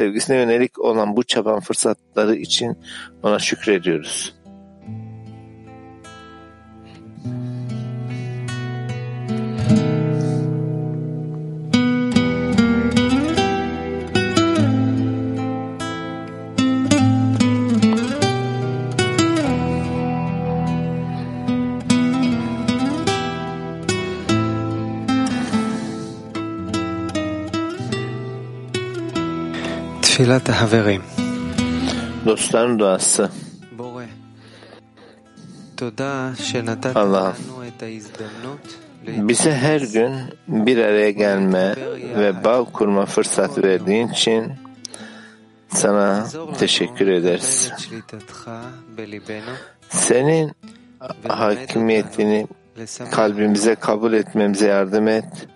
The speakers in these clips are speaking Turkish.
sevgisine yönelik olan bu çaban fırsatları için ona şükrediyoruz. Tefillat Haverim. Dostların duası. Allah bize her gün bir araya gelme ve bağ kurma fırsat verdiğin için sana teşekkür ederiz. Senin hakimiyetini kalbimize kabul etmemize yardım et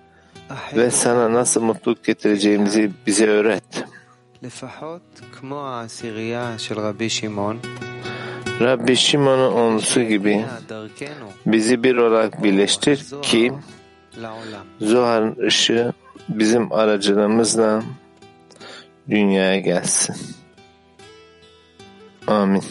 ve sana nasıl mutluluk getireceğimizi bize öğret. Rabbi Şimon'un onlusu gibi bizi bir olarak birleştir ki Zohar'ın ışığı bizim aracılığımızla dünyaya gelsin. Amin.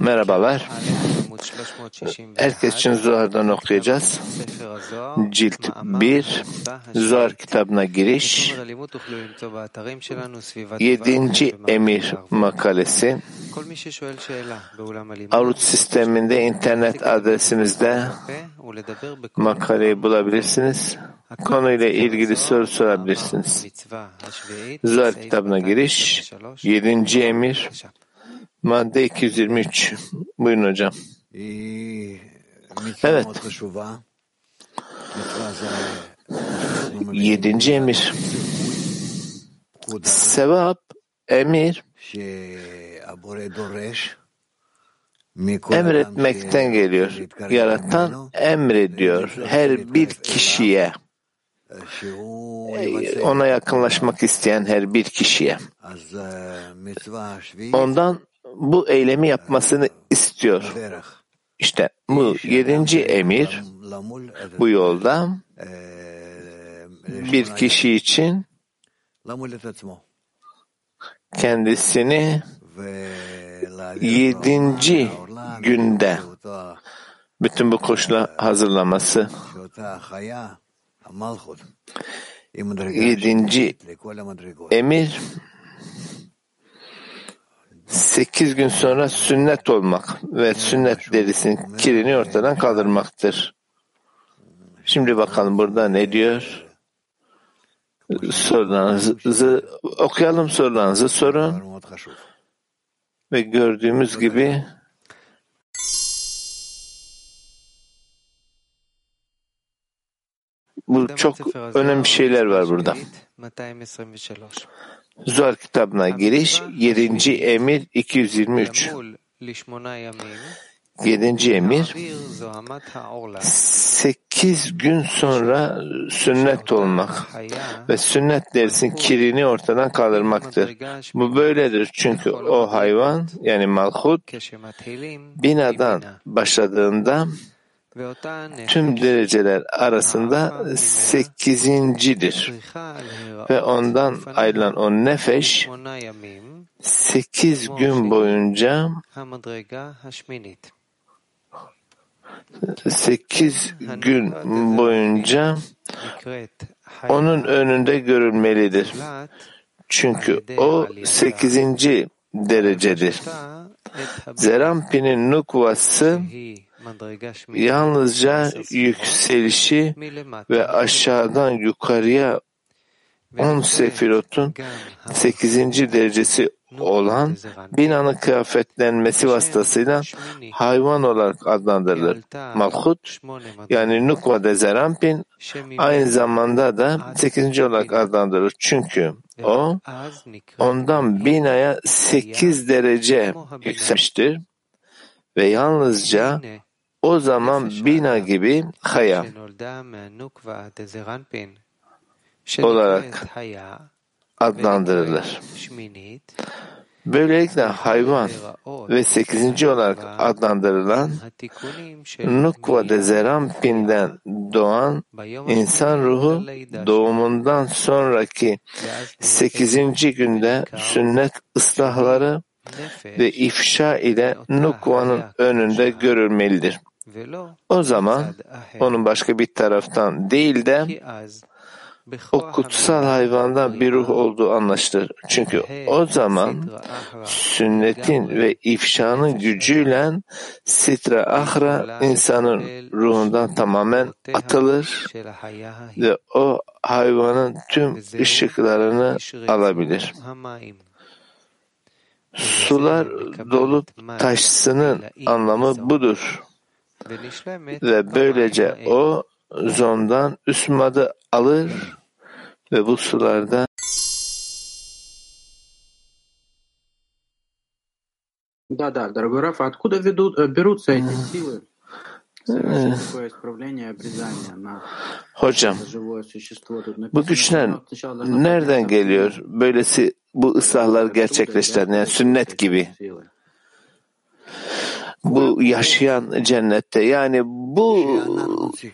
Merhabalar. Herkes için Zohar'dan okuyacağız. Cilt 1, Zohar kitabına giriş, 7. Emir makalesi. Arut sisteminde internet adresimizde makaleyi bulabilirsiniz konuyla ilgili soru sorabilirsiniz. Zohar kitabına giriş, 7. emir, madde 223. Buyurun hocam. Evet. Yedinci emir. Sevap, emir, emretmekten geliyor. Yaratan emrediyor her bir kişiye. Ee, ona yakınlaşmak isteyen her bir kişiye. Ondan bu eylemi yapmasını istiyor. İşte bu yedinci emir bu yolda bir kişi için kendisini yedinci günde bütün bu koşula hazırlaması. Yedinci emir sekiz gün sonra sünnet olmak ve sünnet derisinin kirini ortadan kaldırmaktır. Şimdi bakalım burada ne diyor? Sorularınızı okuyalım sorularınızı sorun. Ve gördüğümüz gibi Bu çok önemli şeyler var burada. Zuhar kitabına giriş 7. emir 223. 7. emir 8 gün sonra sünnet olmak ve sünnet dersin kirini ortadan kaldırmaktır. Bu böyledir çünkü o hayvan yani malhut binadan başladığında tüm dereceler arasında sekizincidir. Ve ondan ayrılan o nefeş sekiz gün boyunca sekiz gün boyunca onun önünde görülmelidir. Çünkü o sekizinci derecedir. Zerampi'nin nukvası yalnızca yükselişi ve aşağıdan yukarıya 10 sefirotun 8. derecesi olan binanın kıyafetlenmesi vasıtasıyla hayvan olarak adlandırılır. Malhut yani Nukva de Zerampin aynı zamanda da 8. olarak adlandırılır. Çünkü o ondan binaya 8 derece yükselmiştir ve yalnızca o zaman bina gibi haya olarak adlandırılır. Böylelikle hayvan ve sekizinci olarak adlandırılan Nukva de Zerampin'den doğan insan ruhu doğumundan sonraki sekizinci günde sünnet ıslahları ve ifşa ile Nukva'nın önünde görülmelidir. O zaman onun başka bir taraftan değil de o kutsal hayvandan bir ruh olduğu anlaşılır. Çünkü o zaman sünnetin ve ifşanın gücüyle sitra ahra insanın ruhundan tamamen atılır ve o hayvanın tüm ışıklarını alabilir. Sular dolup taşsının anlamı budur. Ve böylece o zondan üsmadı alır ve bu sulardan Да, да, дорогой Раф, откуда ведут, берутся эти силы? Э. Hocam, bu güçler nereden geliyor? Böylesi bu ıslahlar gerçekleştiren, yani sünnet gibi bu yaşayan cennette. Yani bu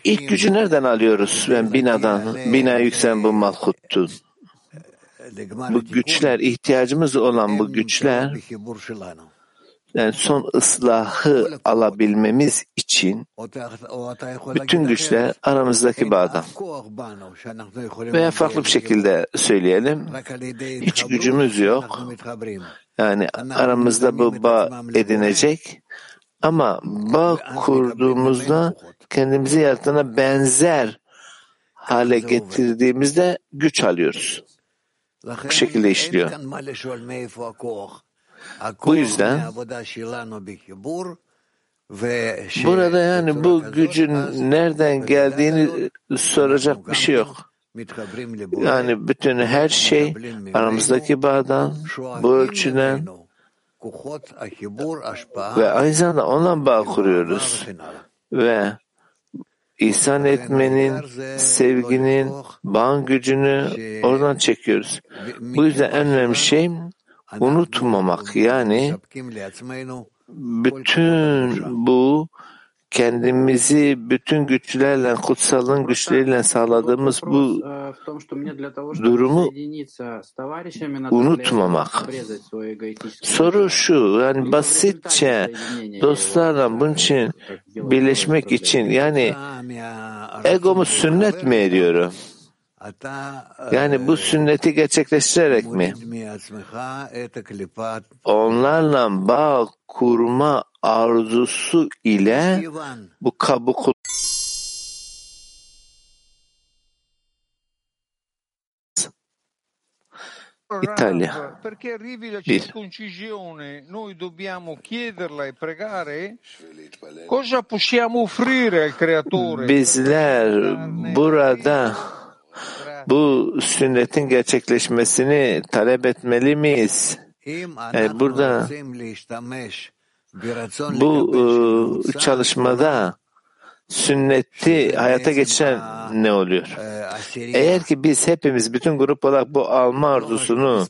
ilk gücü nereden alıyoruz? Ben binadan, bina yükselen bu malhuttu. Bu güçler, ihtiyacımız olan bu güçler, yani son ıslahı alabilmemiz için bütün güçler aramızdaki bağdan. Veya farklı bir şekilde söyleyelim. Hiç gücümüz yok. Yani aramızda bu bağ edinecek. Ama bağ kurduğumuzda kendimizi yaratana benzer hale getirdiğimizde güç alıyoruz. Bu şekilde işliyor. Bu yüzden burada yani bu gücün nereden geldiğini soracak bir şey yok. Yani bütün her şey aramızdaki bağdan, bu ölçüden ve aynı zamanda onunla bağ kuruyoruz. Ve ihsan etmenin, sevginin, bağın gücünü oradan çekiyoruz. Bu yüzden en önemli şey unutmamak. Yani bütün bu kendimizi bütün güçlerle, kutsalın güçleriyle sağladığımız bu durumu unutmamak. Soru şu, yani basitçe dostlarla bunun için birleşmek için yani egomu sünnet mi ediyorum? Yani bu sünneti gerçekleştirerek mi? Onlarla bağ kurma arzusu ile bu kabuk Italia. Perché arrivi la Bir. circoncisione, noi dobbiamo chiederla e pregare? Cosa possiamo offrire al Creatore? Bizler burada bu sünnetin gerçekleşmesini talep etmeli miyiz? Yani burada bu e, çalışmada sünneti hayata geçiren ne oluyor? Eğer ki biz hepimiz bütün grup olarak bu alma arzusunu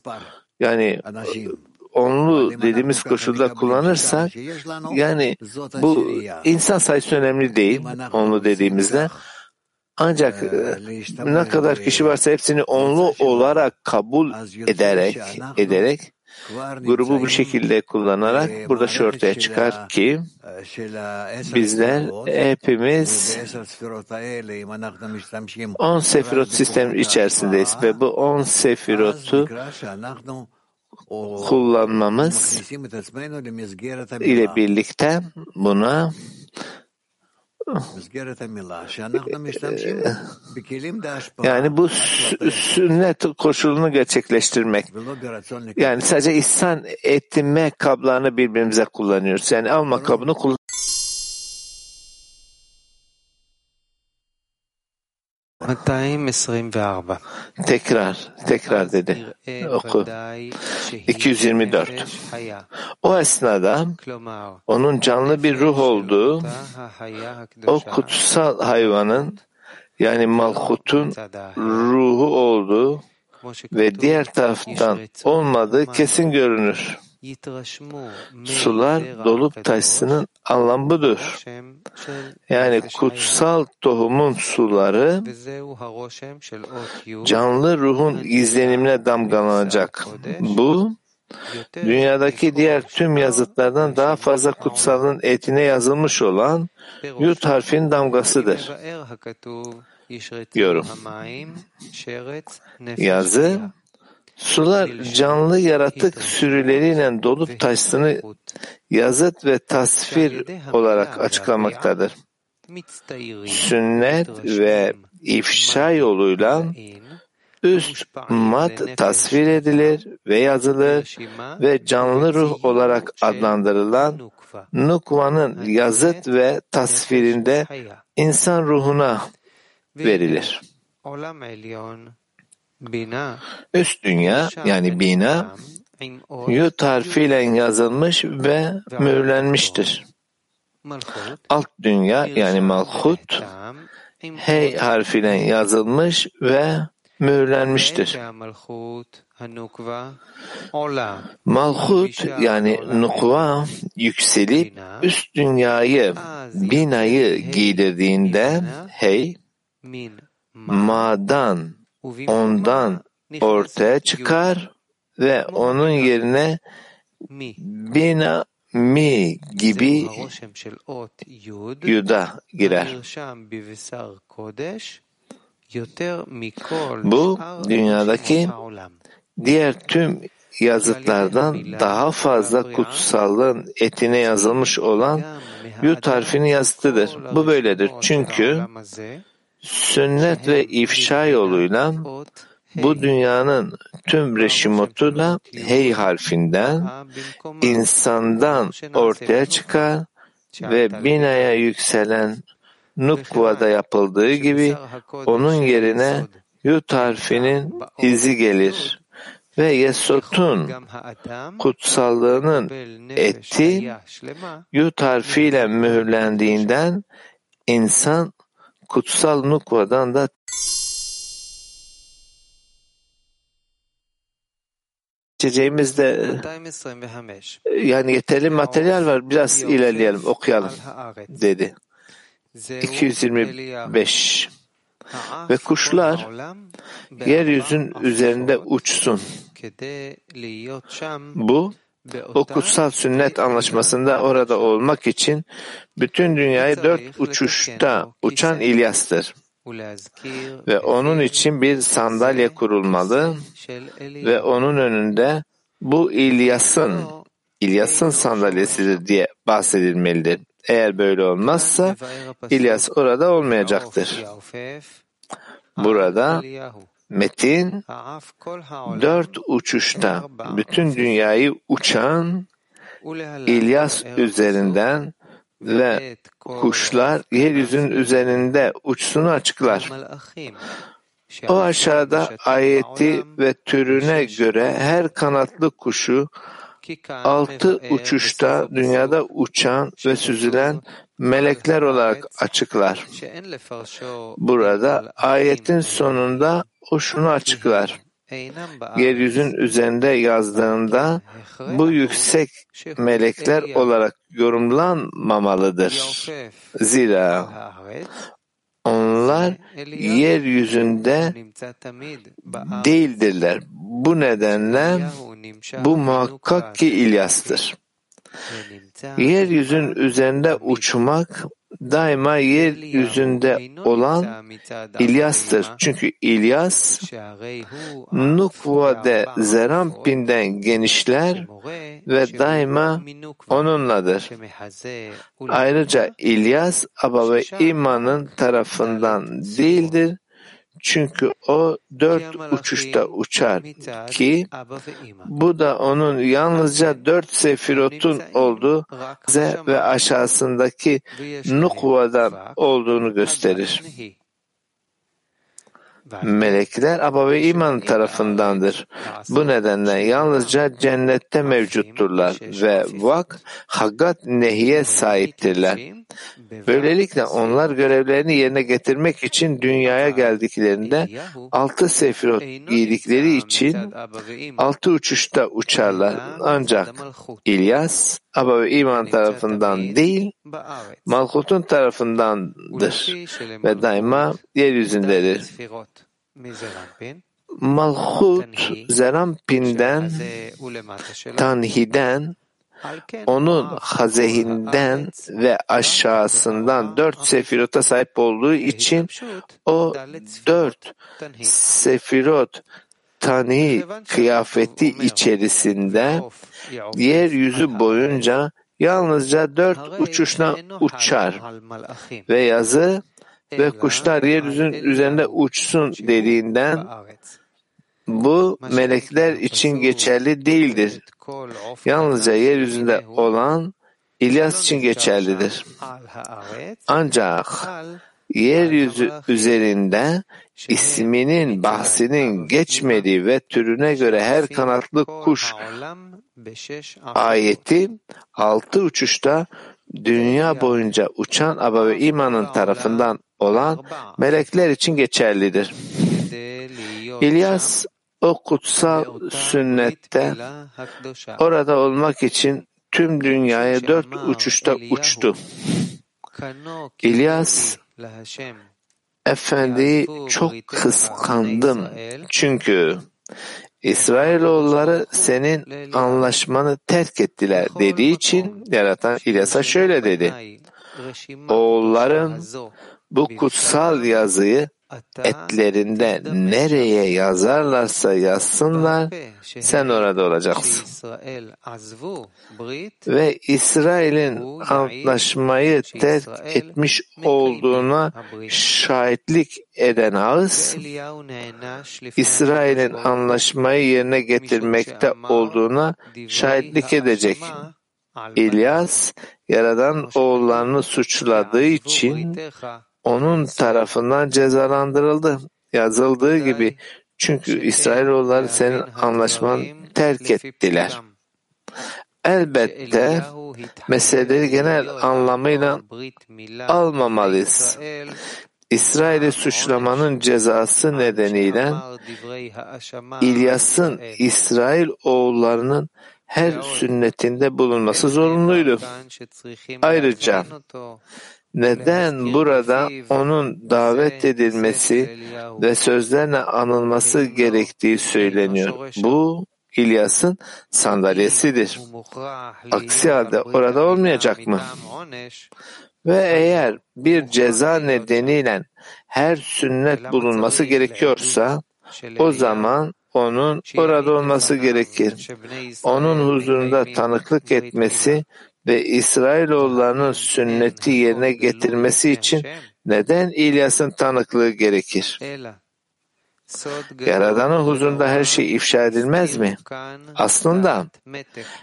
yani onlu dediğimiz koşulda kullanırsak yani bu insan sayısı önemli değil onlu dediğimizde ancak e, ne kadar kişi varsa hepsini onlu olarak kabul ederek ederek grubu bu şekilde kullanarak burada şu ortaya çıkar ki bizler hepimiz 10 sefirot sistemi içerisindeyiz ve bu 10 sefirotu kullanmamız ile birlikte buna yani bu sünnet koşulunu gerçekleştirmek. Yani sadece ihsan etme kablarını birbirimize kullanıyoruz. Yani alma kabını kullan Tekrar, tekrar dedi. Oku. 224. O esnada onun canlı bir ruh olduğu, o kutsal hayvanın yani Malhut'un ruhu olduğu ve diğer taraftan olmadığı kesin görünür. Sular dolup taşsının anlamı budur. Yani kutsal tohumun suları canlı ruhun izlenimine damgalanacak. Bu dünyadaki diğer tüm yazıtlardan daha fazla kutsalın etine yazılmış olan yut harfin damgasıdır. Yorum. Yazı Sular canlı yaratık sürüleriyle dolup taştığını yazıt ve tasvir olarak açıklamaktadır. Sünnet ve ifşa yoluyla üst mat tasvir edilir ve yazılır ve canlı ruh olarak adlandırılan Nukva'nın yazıt ve tasvirinde insan ruhuna verilir. Üst dünya yani bina yut harfiyle yazılmış ve mühürlenmiştir. Alt dünya yani malhut hey harfiyle yazılmış ve mühürlenmiştir. Malhut yani nukva yükselip üst dünyayı binayı giydirdiğinde hey madan ondan ortaya çıkar ve onun yerine bina mi gibi yuda girer. Bu dünyadaki diğer tüm yazıtlardan daha fazla kutsallığın etine yazılmış olan yut harfinin yazıtıdır. Bu böyledir. Çünkü sünnet ve ifşa yoluyla bu dünyanın tüm reşimotu da hey harfinden insandan ortaya çıkar ve binaya yükselen Nukva'da yapıldığı gibi onun yerine yut harfinin izi gelir ve Yesot'un kutsallığının eti yut harfiyle mühürlendiğinden insan kutsal Nukva'dan da geçeceğimizde yani yeterli materyal var. biraz ilerleyelim okuyalım dedi. 225 ve kuşlar yeryüzün üzerinde uçsun. Bu o kutsal sünnet anlaşmasında orada olmak için bütün dünyayı dört uçuşta uçan İlyas'tır. Ve onun için bir sandalye kurulmalı ve onun önünde bu İlyas'ın İlyas'ın sandalyesidir diye bahsedilmelidir. Eğer böyle olmazsa İlyas orada olmayacaktır. Burada metin dört uçuşta bütün dünyayı uçan İlyas üzerinden ve kuşlar yeryüzünün üzerinde uçsunu açıklar. O aşağıda ayeti ve türüne göre her kanatlı kuşu altı uçuşta dünyada uçan ve süzülen melekler olarak açıklar. Burada ayetin sonunda o şunu açıklar. yeryüzün üzerinde yazdığında bu yüksek melekler olarak yorumlanmamalıdır. Zira onlar yeryüzünde değildirler. Bu nedenle bu muhakkak ki İlyas'tır. Yeryüzün üzerinde uçmak daima yeryüzünde olan İlyas'tır. Çünkü İlyas Nukva'de Zerampin'den genişler ve daima onunladır. Ayrıca İlyas Aba ve İman'ın tarafından değildir. Çünkü o dört uçuşta uçar ki bu da onun yalnızca dört sefirotun olduğu ze ve aşağısındaki nukvadan olduğunu gösterir. Melekler Aba ve İman tarafındandır. Bu nedenle yalnızca cennette mevcutturlar ve vak, hagat nehiye sahiptirler. Böylelikle onlar görevlerini yerine getirmek için dünyaya geldiklerinde altı sefirot giydikleri için altı uçuşta uçarlar. Ancak İlyas, Ve İman tarafından değil, Malkut'un tarafındandır. Ve daima yeryüzündedir. Malhut Zerampin'den, Tanhi'den, onun hazehinden ve aşağısından dört sefirota sahip olduğu için o dört sefirot tani kıyafeti içerisinde yeryüzü boyunca yalnızca dört uçuşla uçar ve yazı ve kuşlar yeryüzünün üzerinde uçsun dediğinden bu melekler için geçerli değildir. Yalnızca yeryüzünde olan İlyas için geçerlidir. Ancak yeryüzü üzerinde isminin bahsinin geçmediği ve türüne göre her kanatlı kuş ayeti altı uçuşta dünya boyunca uçan Aba ve İman'ın tarafından olan melekler için geçerlidir. İlyas o kutsal sünnette orada olmak için tüm dünyaya dört uçuşta uçtu. İlyas Efendi'yi çok kıskandım. Çünkü İsrailoğulları senin anlaşmanı terk ettiler dediği için yaratan İlyas'a şöyle dedi. Oğulların bu kutsal yazıyı etlerinde nereye yazarlarsa yazsınlar sen orada olacaksın. Ve İsrail'in antlaşmayı terk etmiş olduğuna şahitlik eden ağız İsrail'in anlaşmayı yerine getirmekte olduğuna şahitlik edecek. İlyas yaradan oğullarını suçladığı için onun tarafından cezalandırıldı. Yazıldığı gibi çünkü İsrailoğulları senin anlaşmanı terk ettiler. Elbette meseleleri genel anlamıyla almamalıyız. İsrail'i suçlamanın cezası nedeniyle İlyas'ın İsrail oğullarının her sünnetinde bulunması zorunluydu. Ayrıca neden burada onun davet edilmesi ve sözlerle anılması gerektiği söyleniyor? Bu İlyas'ın sandalyesidir. Aksi halde orada olmayacak mı? Ve eğer bir ceza nedeniyle her sünnet bulunması gerekiyorsa o zaman onun orada olması gerekir. Onun huzurunda tanıklık etmesi ve İsrailoğullarının sünneti yerine getirmesi için neden İlyas'ın tanıklığı gerekir? Yaradanın huzurunda her şey ifşa edilmez mi? Aslında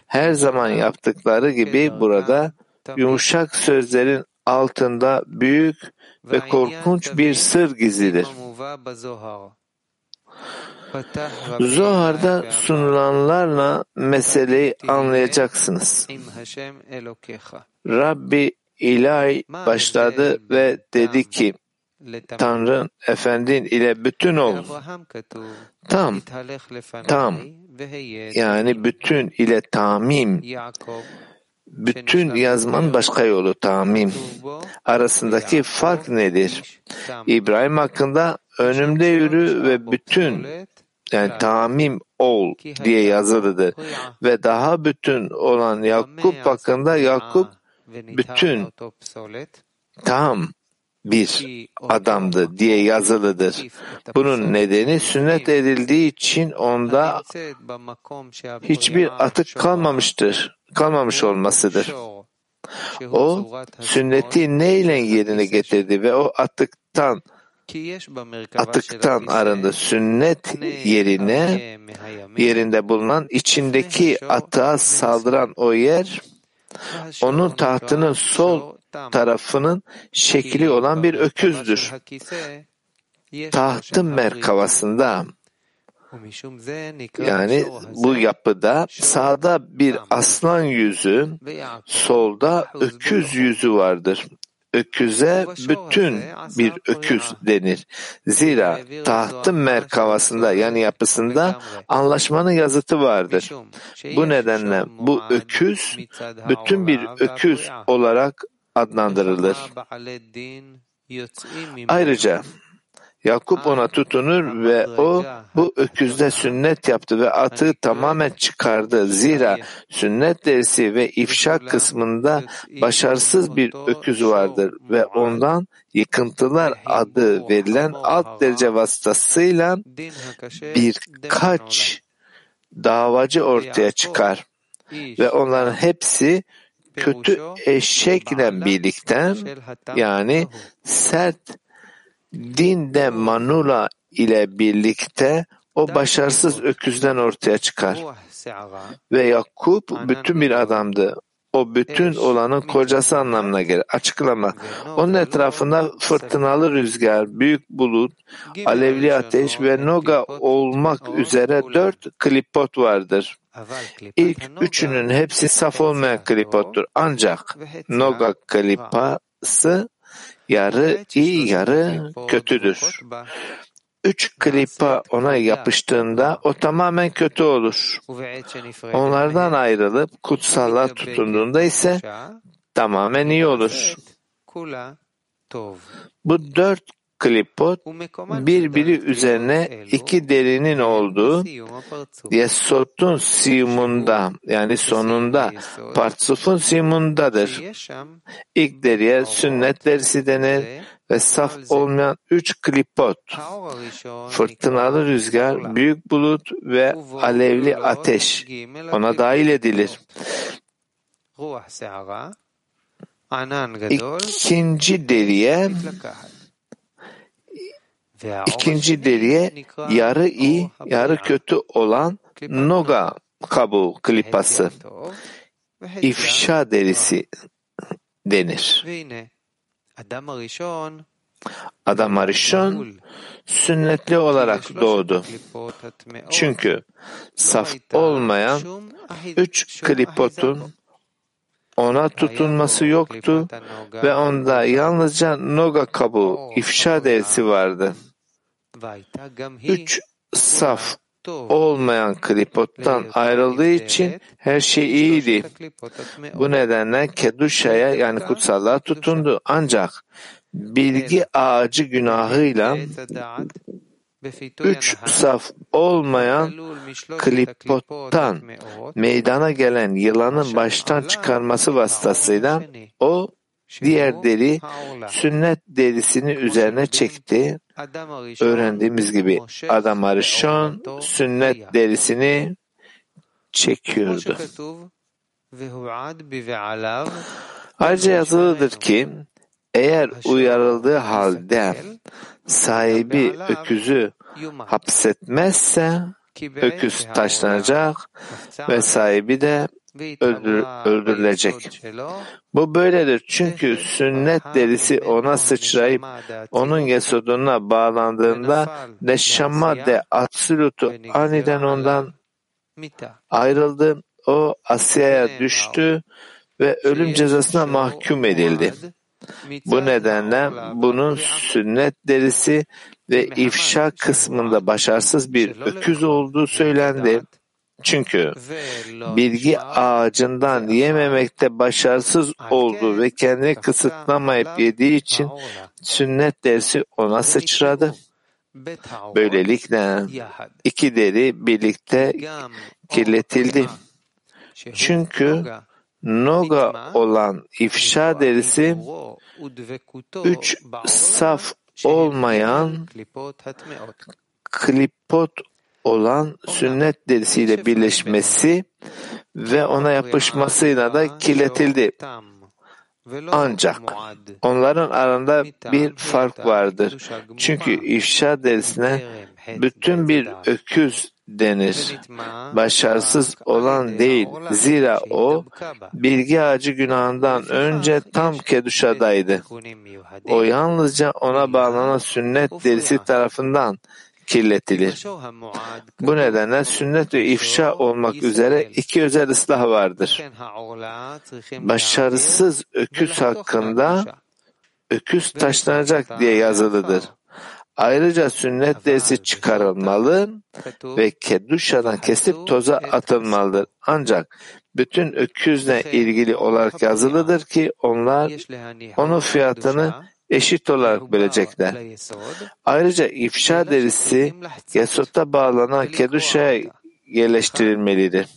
her zaman yaptıkları gibi burada yumuşak sözlerin altında büyük ve korkunç bir sır gizlidir. Zohar'da sunulanlarla meseleyi anlayacaksınız. Rabbi ilahi başladı ve dedi ki Tanrın, Efendin ile bütün ol. Tam, tam, yani bütün ile tamim. Bütün yazmanın başka yolu tamim. Arasındaki fark nedir? İbrahim hakkında önümde yürü ve bütün yani tamim ol diye yazılıdır. Ve daha bütün olan Yakup hakkında Yakup bütün tam bir adamdı diye yazılıdır. Bunun nedeni sünnet edildiği için onda hiçbir atık kalmamıştır, kalmamış olmasıdır. O sünneti neyle yerine getirdi ve o atıktan atıktan arındı. Sünnet yerine yerinde bulunan içindeki atığa saldıran o yer onun tahtının sol tarafının şekli olan bir öküzdür. Tahtın merkavasında yani bu yapıda sağda bir aslan yüzü, solda öküz yüzü vardır. Öküze bütün bir öküz denir. Zira tahtın merkavasında yani yapısında anlaşmanın yazıtı vardır. Bu nedenle bu öküz bütün bir öküz olarak adlandırılır. Ayrıca Yakup ona tutunur ve o bu öküzde sünnet yaptı ve atığı tamamen çıkardı. Zira sünnet dersi ve ifşa kısmında başarısız bir öküz vardır ve ondan yıkıntılar adı verilen alt derece vasıtasıyla birkaç davacı ortaya çıkar. ve onların hepsi kötü eşekle birlikte yani sert dinde manula ile birlikte o başarısız öküzden ortaya çıkar. Ve Yakup bütün bir adamdı. O bütün olanın kocası anlamına gelir. Açıklama. Onun etrafında fırtınalı rüzgar, büyük bulut, alevli ateş ve noga olmak üzere dört klipot vardır. İlk üçünün hepsi saf olmayan klipottur. Ancak noga klipası yarı iyi yarı kötüdür. Üç klipa ona yapıştığında o tamamen kötü olur. Onlardan ayrılıp kutsallığa tutunduğunda ise tamamen iyi olur. Bu dört klipot birbiri üzerine iki derinin olduğu Yesod'un siyumunda yani sonunda partsufun siyumundadır. İlk deriye sünnet dersi denir ve saf olmayan üç klipot, fırtınalı rüzgar, büyük bulut ve alevli ateş ona dahil edilir. İkinci deriye İkinci deriye yarı iyi, yarı kötü olan noga kabuğu klipası, ifşa derisi denir. Adam Arishon sünnetli olarak doğdu. Çünkü saf olmayan üç klipotun ona tutunması yoktu ve onda yalnızca noga kabuğu, ifşa derisi vardı. Üç saf olmayan klipottan ayrıldığı için her şey iyiydi. Bu nedenle Keduşa'ya yani kutsallığa tutundu. Ancak bilgi ağacı günahıyla üç saf olmayan klipottan meydana gelen yılanın baştan çıkarması vasıtasıyla o diğer deri sünnet derisini üzerine çekti. Öğrendiğimiz gibi Adam Arishon sünnet derisini çekiyordu. Ayrıca yazılıdır ki eğer uyarıldığı halde sahibi öküzü hapsetmezse öküz taşlanacak ve sahibi de öldür, öldürülecek. Bu böyledir çünkü sünnet derisi ona sıçrayıp onun yesoduna bağlandığında neşşama de absolutu aniden ondan ayrıldı. O Asya'ya düştü ve ölüm cezasına mahkum edildi. Bu nedenle bunun sünnet derisi ve ifşa kısmında başarısız bir öküz olduğu söylendi. Çünkü bilgi ağacından yememekte başarısız olduğu ve kendini kısıtlamayıp yediği için sünnet dersi ona sıçradı. Böylelikle iki deri birlikte kirletildi. Çünkü noga olan ifşa derisi üç saf olmayan klipot olan sünnet derisiyle birleşmesi ve ona yapışmasıyla da kirletildi. Ancak onların arasında bir fark vardır. Çünkü ifşa derisine bütün bir öküz denir. Başarısız olan değil. Zira o bilgi ağacı günahından önce tam keduşadaydı. O yalnızca ona bağlanan sünnet derisi tarafından kirletilir. Bu nedenle sünnet ve ifşa olmak üzere iki özel ıslah vardır. Başarısız öküz hakkında öküz taşlanacak diye yazılıdır. Ayrıca sünnet dersi çıkarılmalı ve keduşadan kesip toza atılmalıdır. Ancak bütün öküzle ilgili olarak yazılıdır ki onlar onun fiyatını eşit olarak bilecekler. Ayrıca ifşa derisi Yesut'a bağlanan Keduşa'ya yerleştirilmelidir.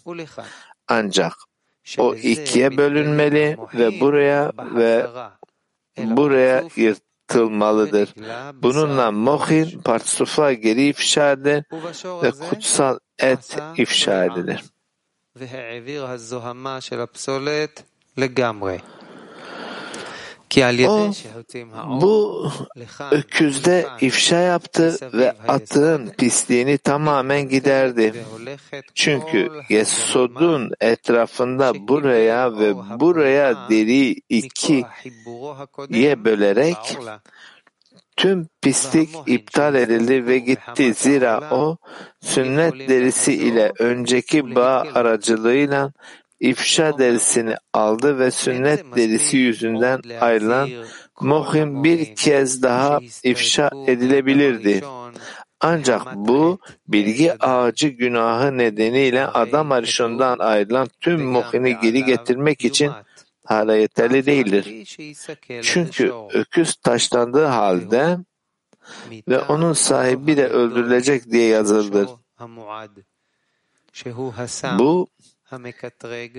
Ancak o ikiye bölünmeli ve buraya ve buraya yırtılmalıdır. Bununla mohin partsufa geri ifşa edilir ve kutsal et ifşa edilir. O bu öküzde ifşa yaptı ve atığın pisliğini tamamen giderdi. Çünkü Yesod'un etrafında buraya ve buraya deri ikiye bölerek tüm pislik iptal edildi ve gitti. Zira o sünnet derisi ile önceki bağ aracılığıyla ifşa derisini aldı ve sünnet derisi yüzünden ayrılan muhim bir kez daha ifşa edilebilirdi. Ancak bu bilgi ağacı günahı nedeniyle adam arşından ayrılan tüm muhini geri getirmek için hala yeterli değildir. Çünkü öküz taşlandığı halde ve onun sahibi de öldürülecek diye yazıldır. Bu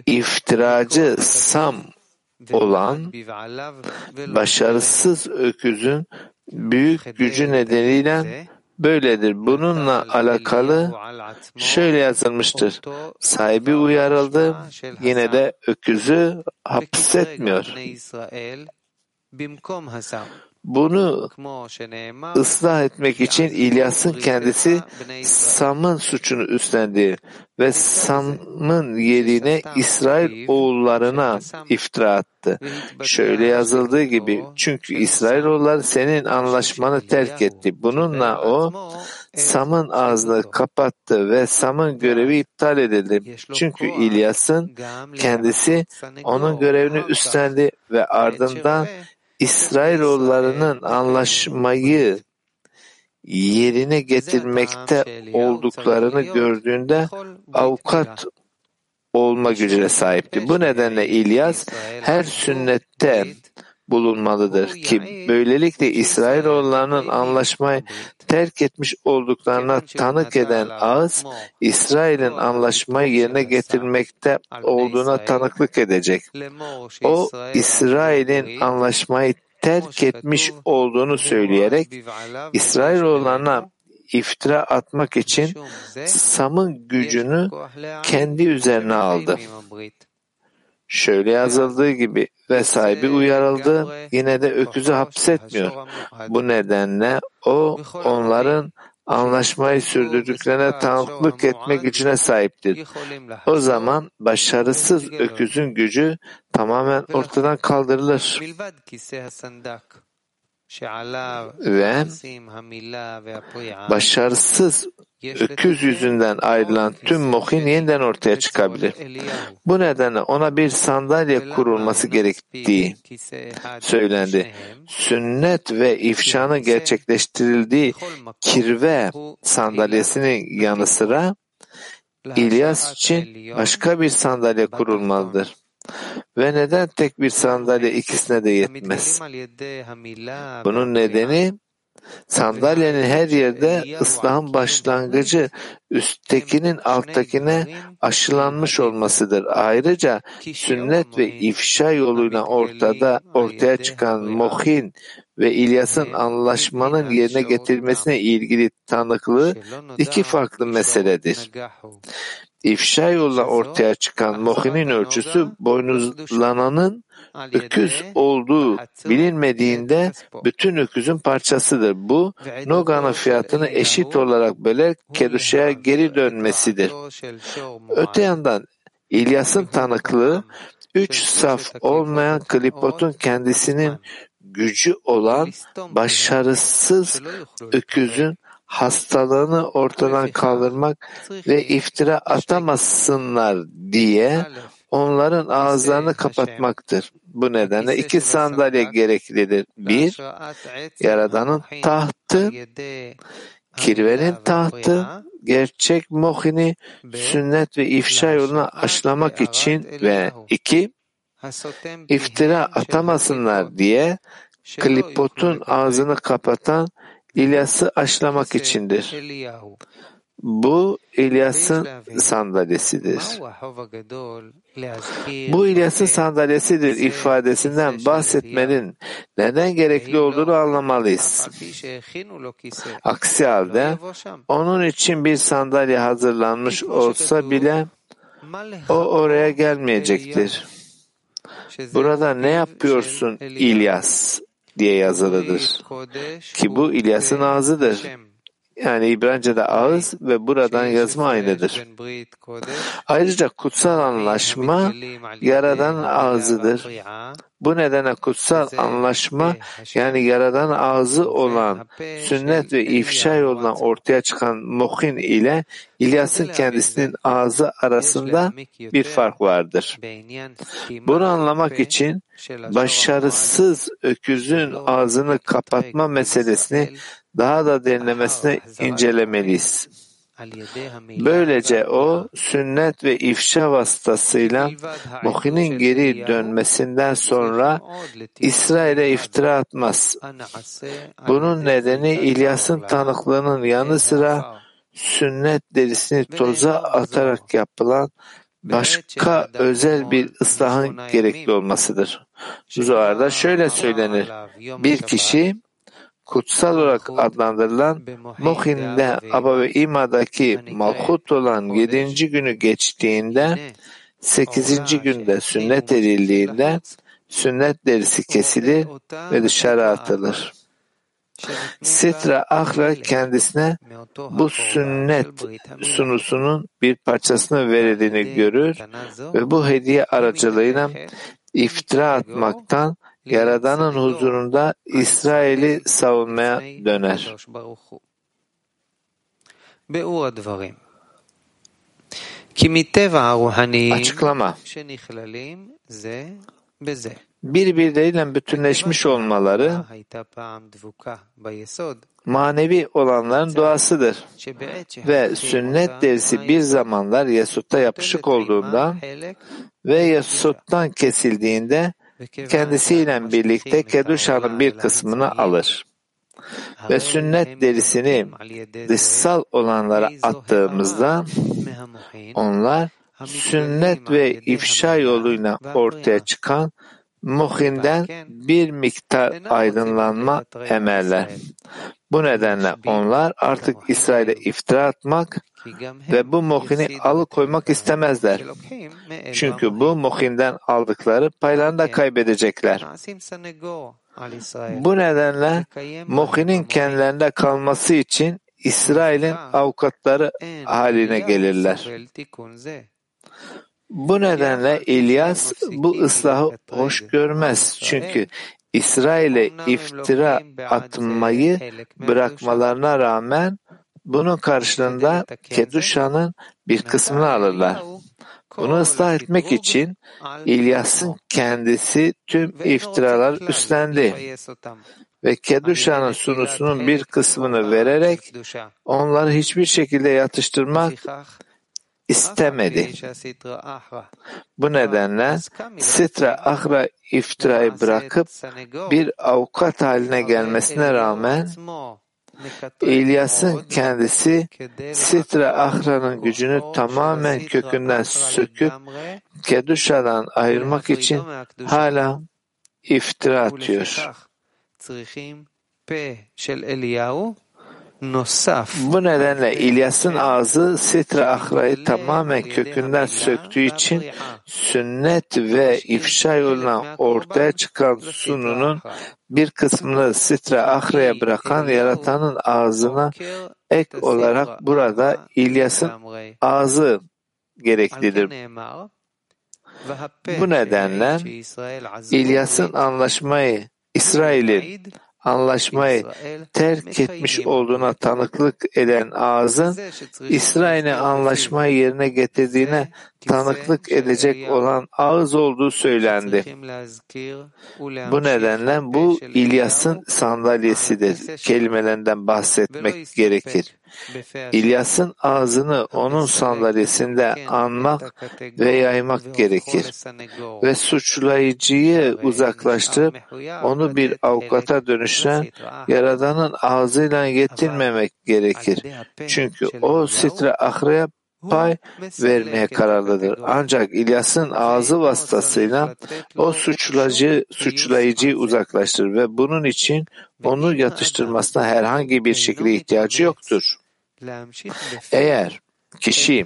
iftiracı Sam olan başarısız öküzün büyük gücü nedeniyle böyledir. Bununla alakalı şöyle yazılmıştır. Sahibi uyarıldı, yine de öküzü hapsetmiyor. Bunu ıslah etmek için İlyas'ın kendisi Sam'ın suçunu üstlendi ve Sam'ın yerine İsrail oğullarına iftira attı. Şöyle yazıldığı gibi çünkü İsrailoğulları senin anlaşmanı terk etti. Bununla o Sam'ın ağzını kapattı ve Sam'ın görevi iptal edildi. Çünkü İlyas'ın kendisi onun görevini üstlendi ve ardından İsrailoğullarının anlaşmayı yerine getirmekte olduklarını gördüğünde avukat olma gücüne sahipti. Bu nedenle İlyas her sünnette bulunmalıdır ki böylelikle İsrailoğullarının anlaşmayı terk etmiş olduklarına tanık eden ağız İsrail'in anlaşmayı yerine getirmekte olduğuna tanıklık edecek. O İsrail'in anlaşmayı terk etmiş olduğunu söyleyerek İsrailoğullarına iftira atmak için Sam'ın gücünü kendi üzerine aldı. Şöyle yazıldığı gibi ve sahibi uyarıldı yine de öküzü hapsetmiyor. Bu nedenle o onların anlaşmayı sürdürdüklerine tanıklık etme gücüne sahiptir. O zaman başarısız öküzün gücü tamamen ortadan kaldırılır. Ve başarısız öküz yüzünden ayrılan tüm mohin yeniden ortaya çıkabilir. Bu nedenle ona bir sandalye kurulması gerektiği söylendi. Sünnet ve ifşanın gerçekleştirildiği kirve sandalyesinin yanı sıra İlyas için başka bir sandalye kurulmalıdır. Ve neden tek bir sandalye ikisine de yetmez? Bunun nedeni sandalyenin her yerde ıslahın başlangıcı üsttekinin alttakine aşılanmış olmasıdır. Ayrıca sünnet ve ifşa yoluyla ortada ortaya çıkan Mohin ve İlyas'ın anlaşmanın yerine getirilmesine ilgili tanıklığı iki farklı meseledir. İfşa yolla ortaya çıkan Mohin'in ölçüsü boynuzlananın öküz olduğu bilinmediğinde bütün öküzün parçasıdır. Bu Noga'nın fiyatını eşit olarak bölerek Keduşa'ya geri dönmesidir. Öte yandan İlyas'ın tanıklığı üç saf olmayan klipotun kendisinin gücü olan başarısız öküzün hastalığını ortadan kaldırmak ve iftira atamasınlar diye onların ağızlarını kapatmaktır. Bu nedenle iki sandalye gereklidir. Bir, Yaradan'ın tahtı, kirvenin tahtı, gerçek mohini sünnet ve ifşa yoluna aşılamak için ve iki, iftira atamasınlar diye klipotun ağzını kapatan İlyas'ı aşlamak içindir. Bu İlyas'ın sandalyesidir. Bu İlyas'ın sandalyesidir ifadesinden bahsetmenin neden gerekli olduğunu anlamalıyız. Aksi halde onun için bir sandalye hazırlanmış olsa bile o oraya gelmeyecektir. Burada ne yapıyorsun İlyas diye yazılıdır. Ki bu İlyas'ın ağzıdır. Yani İbranice'de ağız ve buradan yazma aynıdır. Ayrıca kutsal anlaşma Yaradan ağzıdır. Bu nedenle kutsal anlaşma yani Yaradan ağzı olan sünnet ve ifşa yolundan ortaya çıkan Mohin ile İlyas'ın kendisinin ağzı arasında bir fark vardır. Bunu anlamak için başarısız öküzün ağzını kapatma meselesini daha da derinlemesine incelemeliyiz. Böylece o sünnet ve ifşa vasıtasıyla Mohin'in geri dönmesinden sonra İsrail'e iftira atmaz. Bunun nedeni İlyas'ın tanıklığının yanı sıra sünnet derisini toza atarak yapılan başka özel bir ıslahın gerekli olmasıdır. Zuhar'da şöyle söylenir. Bir kişi kutsal olarak adlandırılan Mohin'de Aba ve İma'daki Malhut olan yedinci günü geçtiğinde sekizinci günde sünnet edildiğinde sünnet derisi kesilir ve dışarı atılır. Sitra Ahra kendisine bu sünnet sunusunun bir parçasını verildiğini görür ve bu hediye aracılığıyla iftira atmaktan Yaradan'ın huzurunda İsrail'i savunmaya döner. Açıklama. birbirleriyle bütünleşmiş olmaları manevi olanların duasıdır. Ve sünnet dersi bir zamanlar Yesut'ta yapışık olduğunda ve Yesut'tan kesildiğinde kendisiyle birlikte Keduşa'nın bir kısmını alır. Ve sünnet derisini dışsal olanlara attığımızda onlar sünnet ve ifşa yoluyla ortaya çıkan muhinden bir miktar aydınlanma emerler. Bu nedenle onlar artık İsrail'e iftira atmak ve bu muhini alıkoymak istemezler. Çünkü bu muhinden aldıkları paylarını da kaybedecekler. Bu nedenle muhinin kendilerinde kalması için İsrail'in avukatları haline gelirler. Bu nedenle İlyas bu ıslahı hoş görmez. Çünkü İsrail'e iftira atmayı bırakmalarına rağmen Bunun karşılığında Keduşa'nın bir kısmını alırlar. Bunu ıslah etmek için İlyas'ın kendisi tüm iftiralar üstlendi ve Keduşa'nın sunusunun bir kısmını vererek onları hiçbir şekilde yatıştırmak istemedi. Bu nedenle Sitra Ahra iftirayı bırakıp bir avukat haline gelmesine rağmen İlyas'ın kendisi Sitra Ahra'nın gücünü tamamen kökünden söküp Keduşa'dan ayırmak için hala iftira atıyor. Bu nedenle İlyas'ın ağzı Sitra Ahra'yı tamamen kökünden söktüğü için sünnet ve ifşa yoluna ortaya çıkan sununun bir kısmını Sitra Ahra'ya bırakan yaratanın ağzına ek olarak burada İlyas'ın ağzı gereklidir. Bu nedenle İlyas'ın anlaşmayı İsrail'in anlaşmayı terk etmiş olduğuna tanıklık eden ağzın İsrail'in anlaşmayı yerine getirdiğine tanıklık edecek olan ağız olduğu söylendi. Bu nedenle bu İlyas'ın sandalyesidir. Kelimelerinden bahsetmek gerekir. İlyas'ın ağzını onun sandalyesinde anmak ve yaymak gerekir ve suçlayıcıyı uzaklaştırıp onu bir avukata dönüştüren Yaradan'ın ağzıyla yetinmemek gerekir. Çünkü o sitre ahraya pay vermeye kararlıdır. Ancak İlyas'ın ağzı vasıtasıyla o suçlayıcı, suçlayıcıyı uzaklaştırır ve bunun için onu yatıştırmasına herhangi bir şekilde ihtiyacı yoktur. Eğer kişi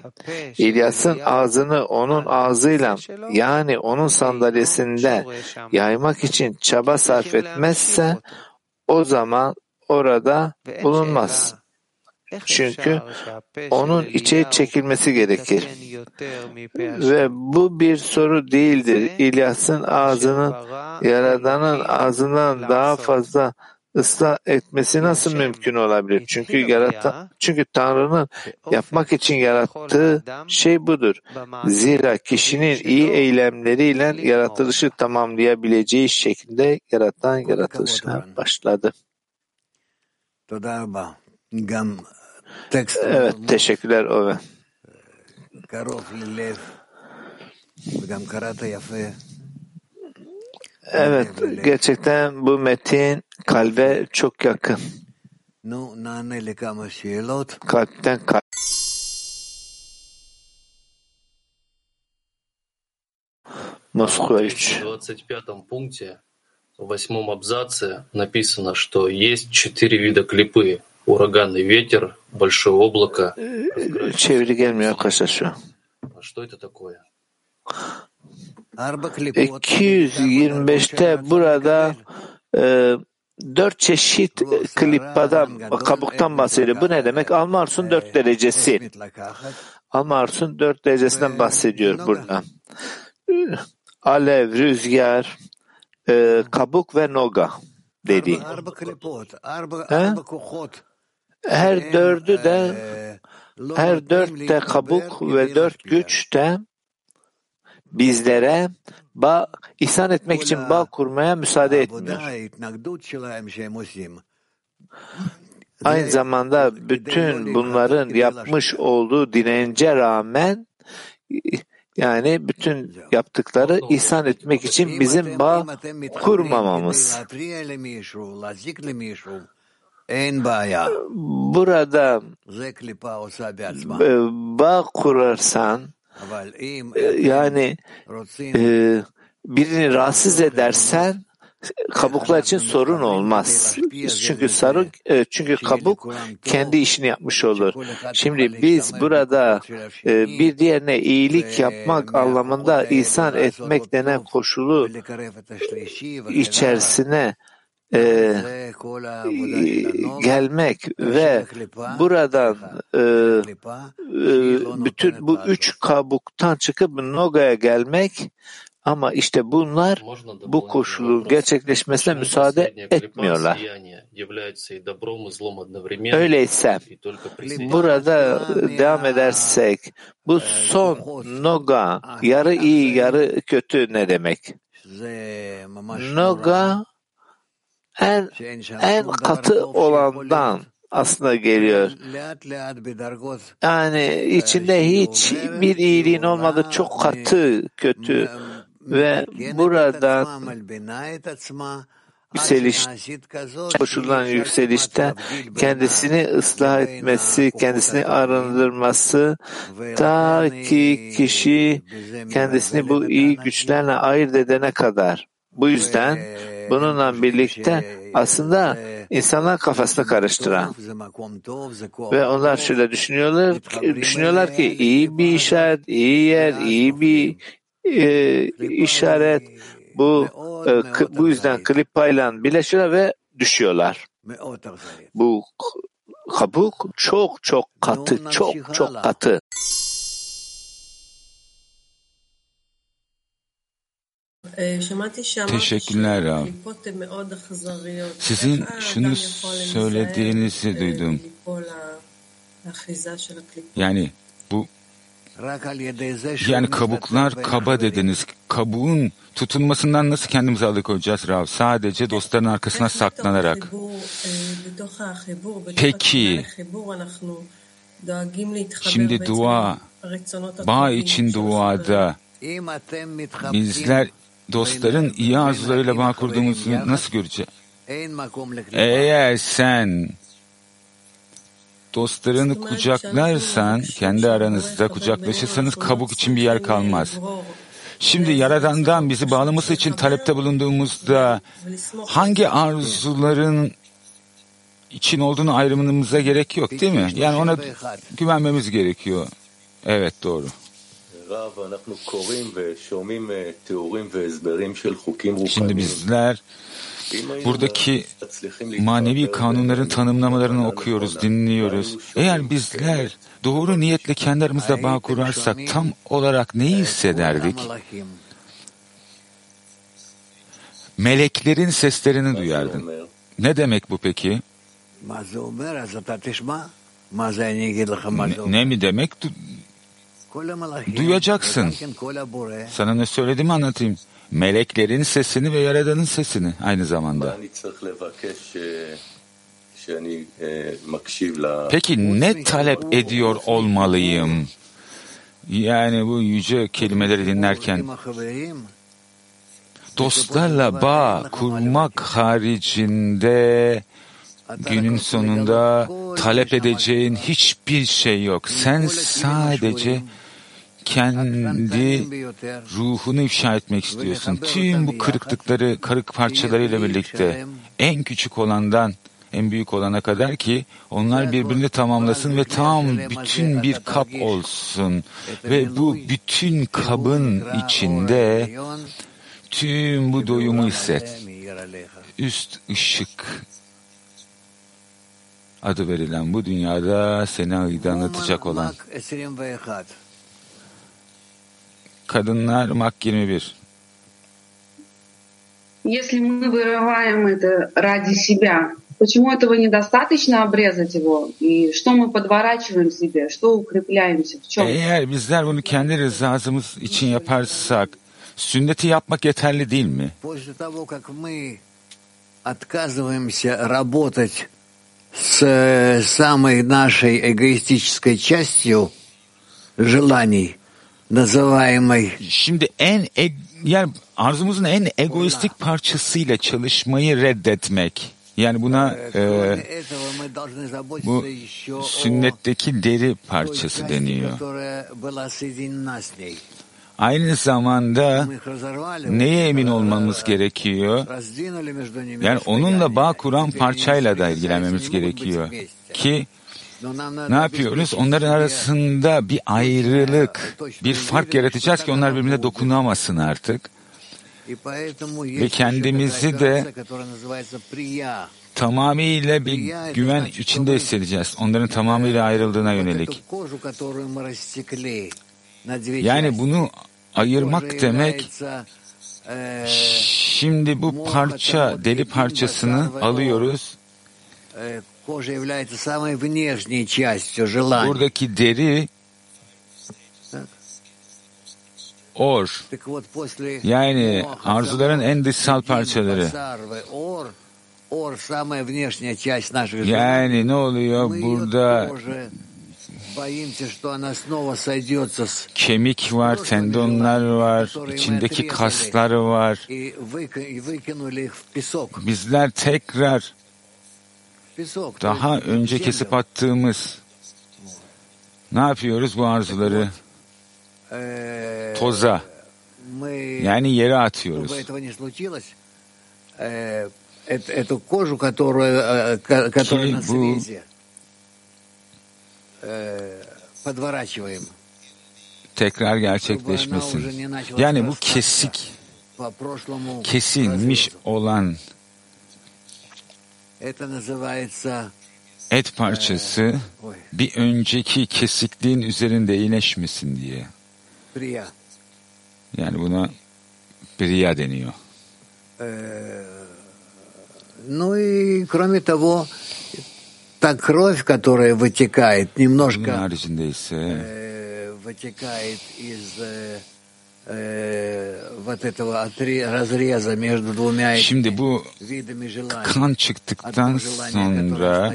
İlyas'ın ağzını onun ağzıyla yani onun sandalyesinde yaymak için çaba sarf etmezse o zaman orada bulunmaz. Çünkü onun içe çekilmesi gerekir. Ve bu bir soru değildir. İlyas'ın ağzının Yaradan'ın ağzından daha fazla ıslah etmesi nasıl mümkün olabilir? Çünkü yaratan, çünkü Tanrı'nın yapmak için yarattığı şey budur. Zira kişinin iyi eylemleriyle yaratılışı tamamlayabileceği şekilde yaratan yaratılışına başladı. Evet, teşekkürler Ove. Evet, gerçekten bu metin kalbe çok yakın. Kalpten kalp. Москва 3. В 25 пункте, в восьмом абзаце написано, что есть четыре вида клипы. Ураганный ветер, большое облако. Çeviri gelmiyor arkadaşlar şu an. Что это такое? 225'te burada e, dört çeşit klippadan, kabuktan bahsediyor. Bu ne demek? Almarsun dört derecesi. Almarsun dört derecesinden bahsediyor burada. Alev, rüzgar, e, kabuk ve noga dedi. He? Her dördü de her dört de kabuk ve dört güç de bizlere bağ, ihsan etmek için bağ kurmaya müsaade etmiyor. Aynı zamanda bütün bunların yapmış olduğu dirence rağmen yani bütün yaptıkları ihsan etmek için bizim bağ kurmamamız. Burada bağ kurarsan yani e, birini rahatsız edersen kabuklar için sorun olmaz. Çünkü sarı çünkü kabuk kendi işini yapmış olur. Şimdi biz burada bir diğerine iyilik yapmak anlamında ihsan etmek denen koşulu içerisine e, gelmek ve buradan e, e, bütün bu üç kabuktan çıkıp Noga'ya gelmek ama işte bunlar bu koşulun gerçekleşmesine müsaade etmiyorlar. Öyleyse burada devam edersek bu son noga yarı iyi yarı kötü ne demek? Noga en en katı olandan aslında geliyor. Yani içinde hiç bir iyiliğin olmadı, çok katı, kötü. ve buradan yükseliş koşulan yükselişten kendisini ıslah etmesi, kendisini arındırması ta ki kişi kendisini bu iyi güçlerle ayırt edene kadar. Bu yüzden bununla birlikte aslında insanlar kafasını karıştıran ve onlar şöyle düşünüyorlar düşünüyorlar ki iyi bir işaret, iyi yer, iyi bir e, işaret bu e, bu yüzden klipayla birleşiyorlar ve düşüyorlar. Bu kabuk çok çok katı, çok çok katı. Teşekkürler Rav. Sizin şunu söylediğinizi duydum. Yani bu yani kabuklar kaba dediniz. Kabuğun tutulmasından nasıl kendimizi alıkoyacağız Rav? Sadece dostların arkasına saklanarak. Peki, Şimdi dua, bağ için duada bizler dostların iyi arzularıyla bağ kurduğumuzu nasıl göreceğiz? Eğer sen dostlarını kucaklarsan, kendi aranızda kucaklaşırsanız kabuk için bir yer kalmaz. Şimdi Yaradan'dan bizi bağlaması için talepte bulunduğumuzda hangi arzuların için olduğunu ayrımımıza gerek yok değil mi? Yani ona güvenmemiz gerekiyor. Evet doğru. Şimdi bizler buradaki manevi kanunların tanımlamalarını okuyoruz, dinliyoruz. Eğer bizler doğru niyetle kendi aramızda bağ kurarsak tam olarak neyi hissederdik? Meleklerin seslerini duyardın. Ne demek bu peki? Ne, ne mi demek? Du- duyacaksın. Sana ne söylediğimi anlatayım. Meleklerin sesini ve Yaradan'ın sesini aynı zamanda. Peki ne talep ediyor olmalıyım? Yani bu yüce kelimeleri dinlerken dostlarla bağ kurmak haricinde günün sonunda talep edeceğin hiçbir şey yok. Sen sadece kendi ruhunu ifşa etmek istiyorsun. Tüm bu kırıklıkları, kırık parçalarıyla birlikte en küçük olandan en büyük olana kadar ki onlar birbirini tamamlasın ve tam bütün bir kap olsun. Ve bu bütün kabın içinde tüm bu doyumu hisset. Üst ışık adı verilen bu dünyada seni aydınlatacak olan kadınlar Mak 21. Если мы вырываем это ради себя, почему этого недостаточно обрезать его? И что мы подворачиваем себе? Что укрепляемся? В чем? Eğer bizler bunu kendi rızamız için yaparsak sünneti yapmak yeterli değil mi? После того, как мы отказываемся работать с самой нашей эгоистической частью желаний, Şimdi en e yani arzumuzun en egoistik parçasıyla çalışmayı reddetmek. Yani buna e, bu sünnetteki deri parçası deniyor. Aynı zamanda neye emin olmamız gerekiyor? Yani onunla bağ kuran parçayla da ilgilenmemiz gerekiyor ki ne yapıyoruz? Onların arasında bir ayrılık, bir fark yaratacağız ki onlar birbirine dokunamasın artık. Ve kendimizi de tamamıyla bir güven içinde hissedeceğiz. Onların tamamıyla ayrıldığına yönelik. Yani bunu ayırmak demek şimdi bu parça, deli parçasını alıyoruz Buradaki deri or. Yani arzuların en dışsal parçaları. Yani ne oluyor burada kemik var, tendonlar var, içindeki kaslar var. Bizler tekrar daha önce kesip attığımız ne yapıyoruz bu arzuları? Toza yani yere atıyoruz. эту кожу, которая, которая на срезе, подворачиваем. Tekrar gerçekleşmesin. Yani bu kesik, kesilmiş olan et parçası bir önceki kesikliğin üzerinde iyileşmesin diye. Yani buna briya deniyor. Ну и кроме того, та кровь, которая вытекает, немножко э, вытекает из Şimdi bu kan çıktıktan sonra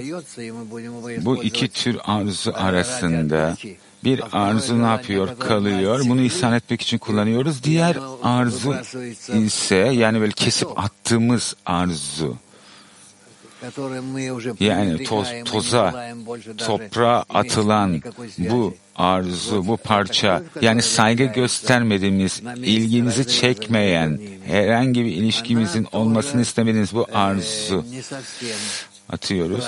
bu iki tür arzu arasında bir arzu ne yapıyor? Kalıyor. Bunu ihsan etmek için kullanıyoruz. Diğer arzu ise yani böyle kesip attığımız arzu. Yani toz, toza, toprağa atılan bu arzu, bu parça, yani saygı göstermediğimiz, ilgimizi çekmeyen, herhangi bir ilişkimizin olmasını istemediğimiz bu arzu atıyoruz.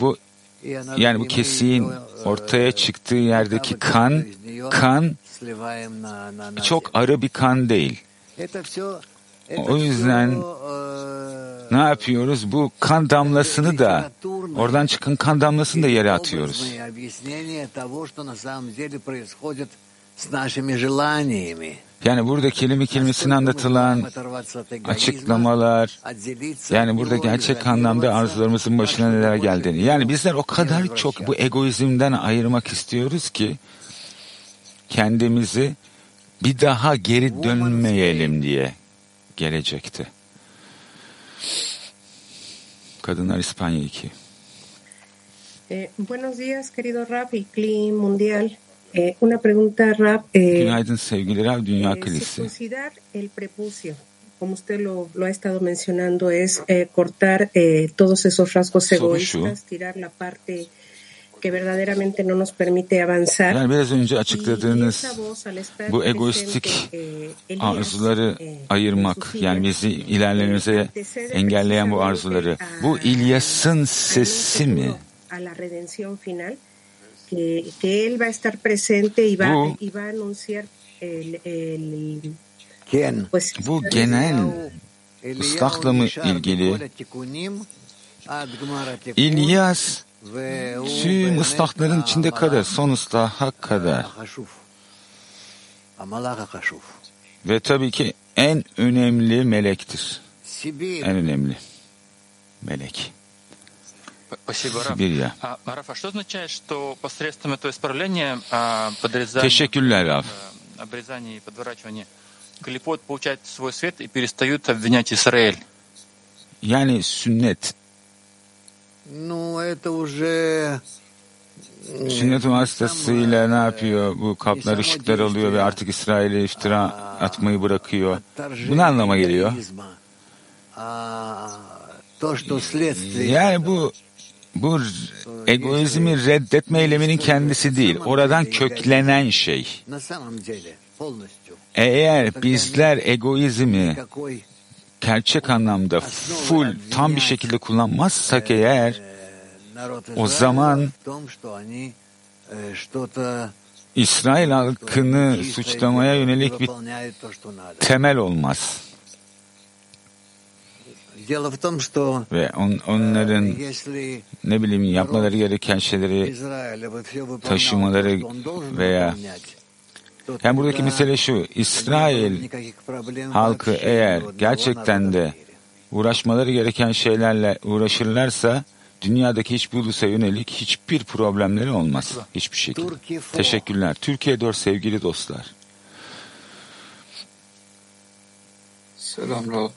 Bu yani bu kesiğin ortaya çıktığı yerdeki kan, kan çok arı bir kan değil. O yüzden ne yapıyoruz? Bu kan damlasını da oradan çıkan kan damlasını da yere atıyoruz. Yani burada kelime kelimesine anlatılan açıklamalar, yani burada gerçek anlamda arzularımızın başına neler geldiğini. Yani bizler o kadar çok bu egoizmden ayırmak istiyoruz ki kendimizi bir daha geri dönmeyelim diye gelecekte. Kadınlar İspanya 2. Eh, buenos días, querido Rap y Cli Mundial. Eh, una pregunta, Rap. Eh, Günaydın sevgili Rab, Dünya eh, Kilisi. circuncidar el prepucio, como usted lo, lo ha estado mencionando, es cortar todos esos rasgos Soru şu. egoístas, tirar la parte Yani biraz önce açıkladığınız bu egoistik eh, arzuları eh, ayırmak, yani bizi ilerlememize antecede engelleyen bu arzuları. Bu İlyas'ın sesi mi? a la redención final, que, que él va a estar presente y va, Bu- y va a anunciar el, el כן. pues Bu genel ıslahla mı ilgili? İlyas tüm ıslahların içinde kadar, son ıslaha kadar. Ve tabii ki en önemli melektir. En önemli melek. Спасибо, Раф. Сибирья. А, Раф, а что означает, что посредством этого исправления, а, подрезания, Teşekkürler Raf. э, обрезания и подворачивания, клепот получает свой свет и перестают обвинять Израиль? Yani sünnet. Şimdi vasıtasıyla ne yapıyor? Bu kaplar ışıklar oluyor ve artık İsrail'e iftira atmayı bırakıyor. Bu ne anlama geliyor? Yani bu bu egoizmi reddetme eyleminin kendisi değil. Oradan köklenen şey. Eğer bizler egoizmi gerçek anlamda full tam bir şekilde kullanmazsak eğer o zaman İsrail halkını suçlamaya yönelik bir temel olmaz. Ve on, onların ne bileyim yapmaları gereken şeyleri taşımaları veya yani buradaki mesele şu, İsrail halkı eğer gerçekten de uğraşmaları gereken şeylerle uğraşırlarsa dünyadaki hiçbir ulusa yönelik hiçbir problemleri olmaz. Hiçbir şekilde. Teşekkürler. Türkiye 4 sevgili dostlar. Selam Rab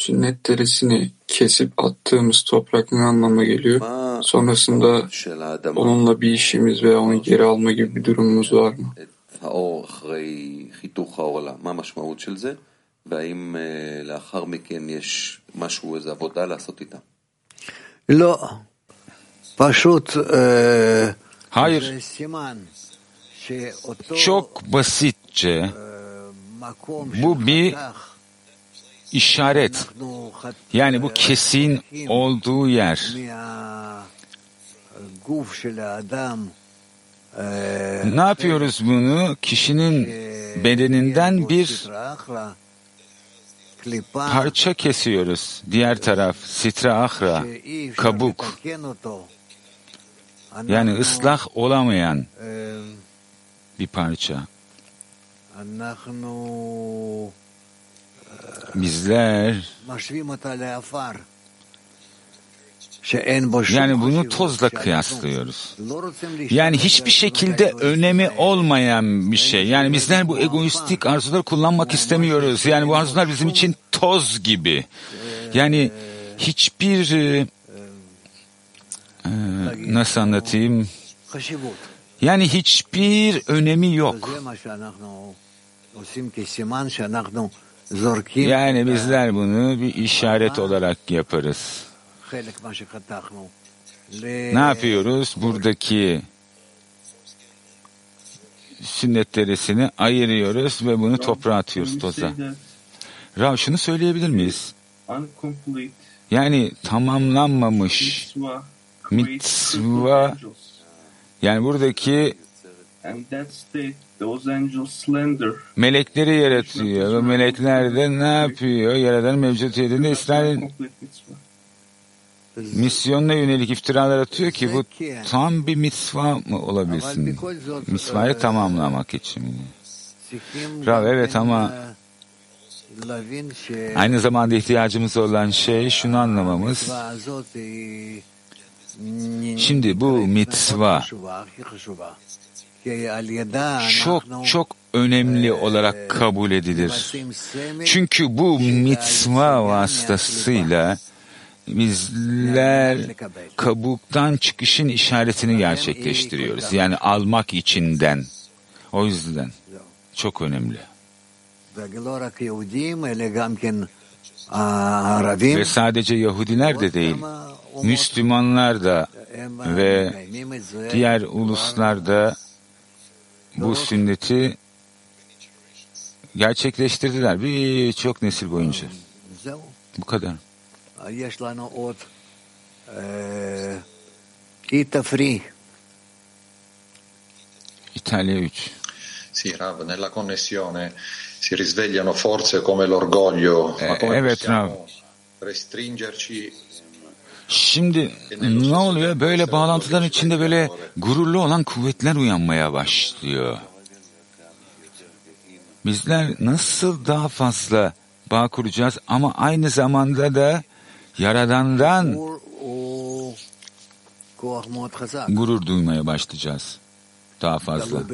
Sünnet derisini kesip attığımız toprak ne anlama geliyor? Sonrasında onunla bir işimiz veya onu geri alma gibi bir durumumuz var mı? האור אחרי חיתוך העולם, מה המשמעות של זה, והאם לאחר מכן יש משהו, איזו עבודה לעשות איתה? לא, פשוט אה, Hayır, זה סימן שאותו çok basitçe מקום bu bir שחתך işaret. Yani bu kesin olduğu yer. Ne yapıyoruz bunu? Kişinin bedeninden bir parça kesiyoruz. Diğer taraf sitra ahra, kabuk. Yani ıslah olamayan bir parça bizler yani bunu tozla kıyaslıyoruz. Yani hiçbir şekilde önemi olmayan bir şey. Yani bizler bu egoistik arzuları kullanmak istemiyoruz. Yani bu arzular bizim için toz gibi. Yani hiçbir e, e, nasıl anlatayım? Yani hiçbir önemi yok. Yani bizler bunu bir işaret olarak yaparız. Ne yapıyoruz? Buradaki sünnet derisini ayırıyoruz ve bunu toprağa atıyoruz toza. Rav şunu söyleyebilir miyiz? Yani tamamlanmamış mitzva yani buradaki Melekleri yaratıyor ve melekler de ne yapıyor? Yaradan mevcut yerinde İsrail misyonuna yönelik iftiralar atıyor ki bu tam bir misva mı olabilsin? Misvayı tamamlamak için. Rav evet ama aynı zamanda ihtiyacımız olan şey şunu anlamamız. Şimdi bu mitva çok çok önemli olarak kabul edilir. Çünkü bu mitva vasıtasıyla bizler kabuktan çıkışın işaretini gerçekleştiriyoruz. Yani almak içinden. O yüzden çok önemli. Ve sadece Yahudiler de değil, Müslümanlar da ve diğer uluslar da bu sünneti gerçekleştirdiler birçok nesil boyunca. Bu kadar. İtalya 3. Sì, Rav, nella connessione si risvegliano forze come l'orgoglio, ma eh, come eh, possiamo restringerci Şimdi ne oluyor? Böyle bağlantıların içinde böyle gururlu olan kuvvetler uyanmaya başlıyor. Bizler nasıl daha fazla bağ kuracağız ama aynı zamanda da Yaradan'dan gurur duymaya başlayacağız daha fazla.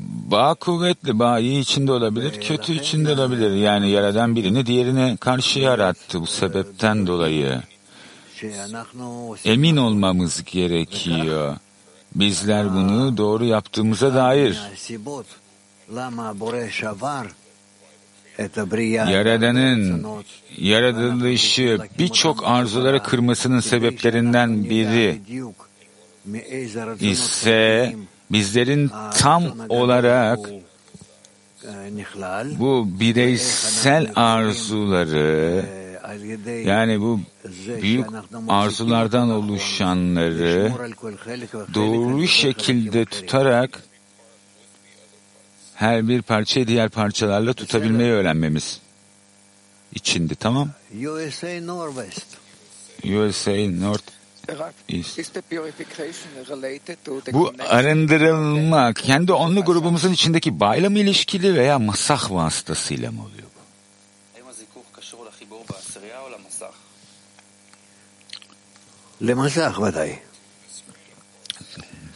Bağ kuvvetli, bağ iyi içinde olabilir, kötü içinde olabilir. Yani yaradan birini diğerine karşı yarattı bu sebepten dolayı. Emin olmamız gerekiyor. Bizler bunu doğru yaptığımıza dair. Yaradanın yaratılışı birçok arzulara kırmasının sebeplerinden biri ise bizlerin tam olarak bu bireysel arzuları yani bu büyük arzulardan oluşanları doğru şekilde tutarak her bir parçayı diğer parçalarla tutabilmeyi öğrenmemiz içindi tamam? USA Northwest. USA North bu arındırılma kendi onlu grubumuzun içindeki bayla mı ilişkili veya masah vasıtasıyla mı oluyor bu? Lemasah vaday.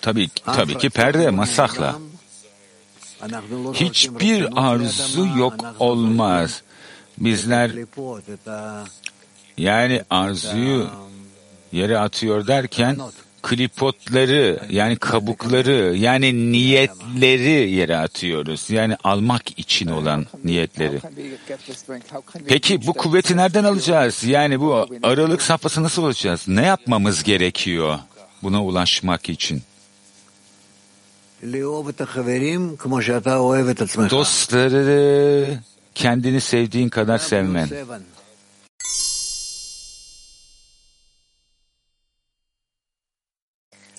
Tabii, tabii ki perde masahla. Hiçbir arzu yok olmaz. Bizler yani arzuyu yere atıyor derken klipotları yani kabukları yani niyetleri yere atıyoruz. Yani almak için olan niyetleri. Peki bu kuvveti nereden alacağız? Yani bu aralık safhası nasıl olacağız? Ne yapmamız gerekiyor buna ulaşmak için? Dostları kendini sevdiğin kadar sevmen.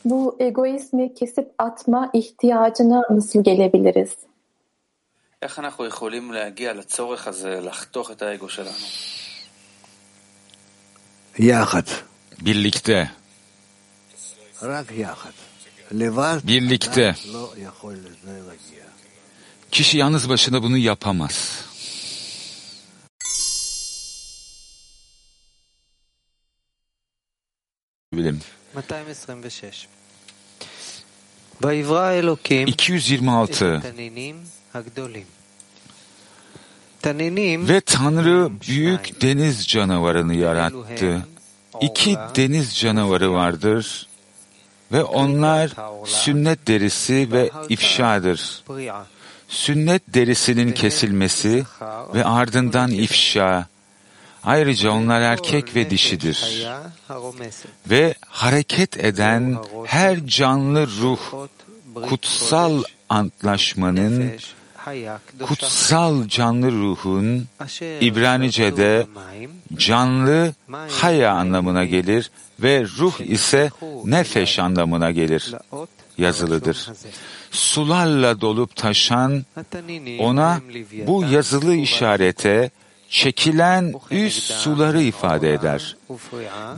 Bu egoizmi kesip atma ihtiyacına nasıl gelebiliriz? איך אנחנו יכולים להגיע לצורך הזה לחתוך את האגו שלנו? יחד. Birlikte. רק יחד. לבד Birlikte. לא יכול לזה להגיע. Kişi yalnız başına bunu yapamaz. Bilim. 226. Ve Tanrı büyük deniz canavarını yarattı. İki deniz canavarı vardır. Ve onlar sünnet derisi ve ifşadır. Sünnet derisinin kesilmesi ve ardından ifşa, Ayrıca onlar erkek ve dişidir. Ve hareket eden her canlı ruh kutsal antlaşmanın kutsal canlı ruhun İbranice'de canlı haya anlamına gelir ve ruh ise nefeş anlamına gelir yazılıdır. Sularla dolup taşan ona bu yazılı işarete çekilen üst suları ifade eder.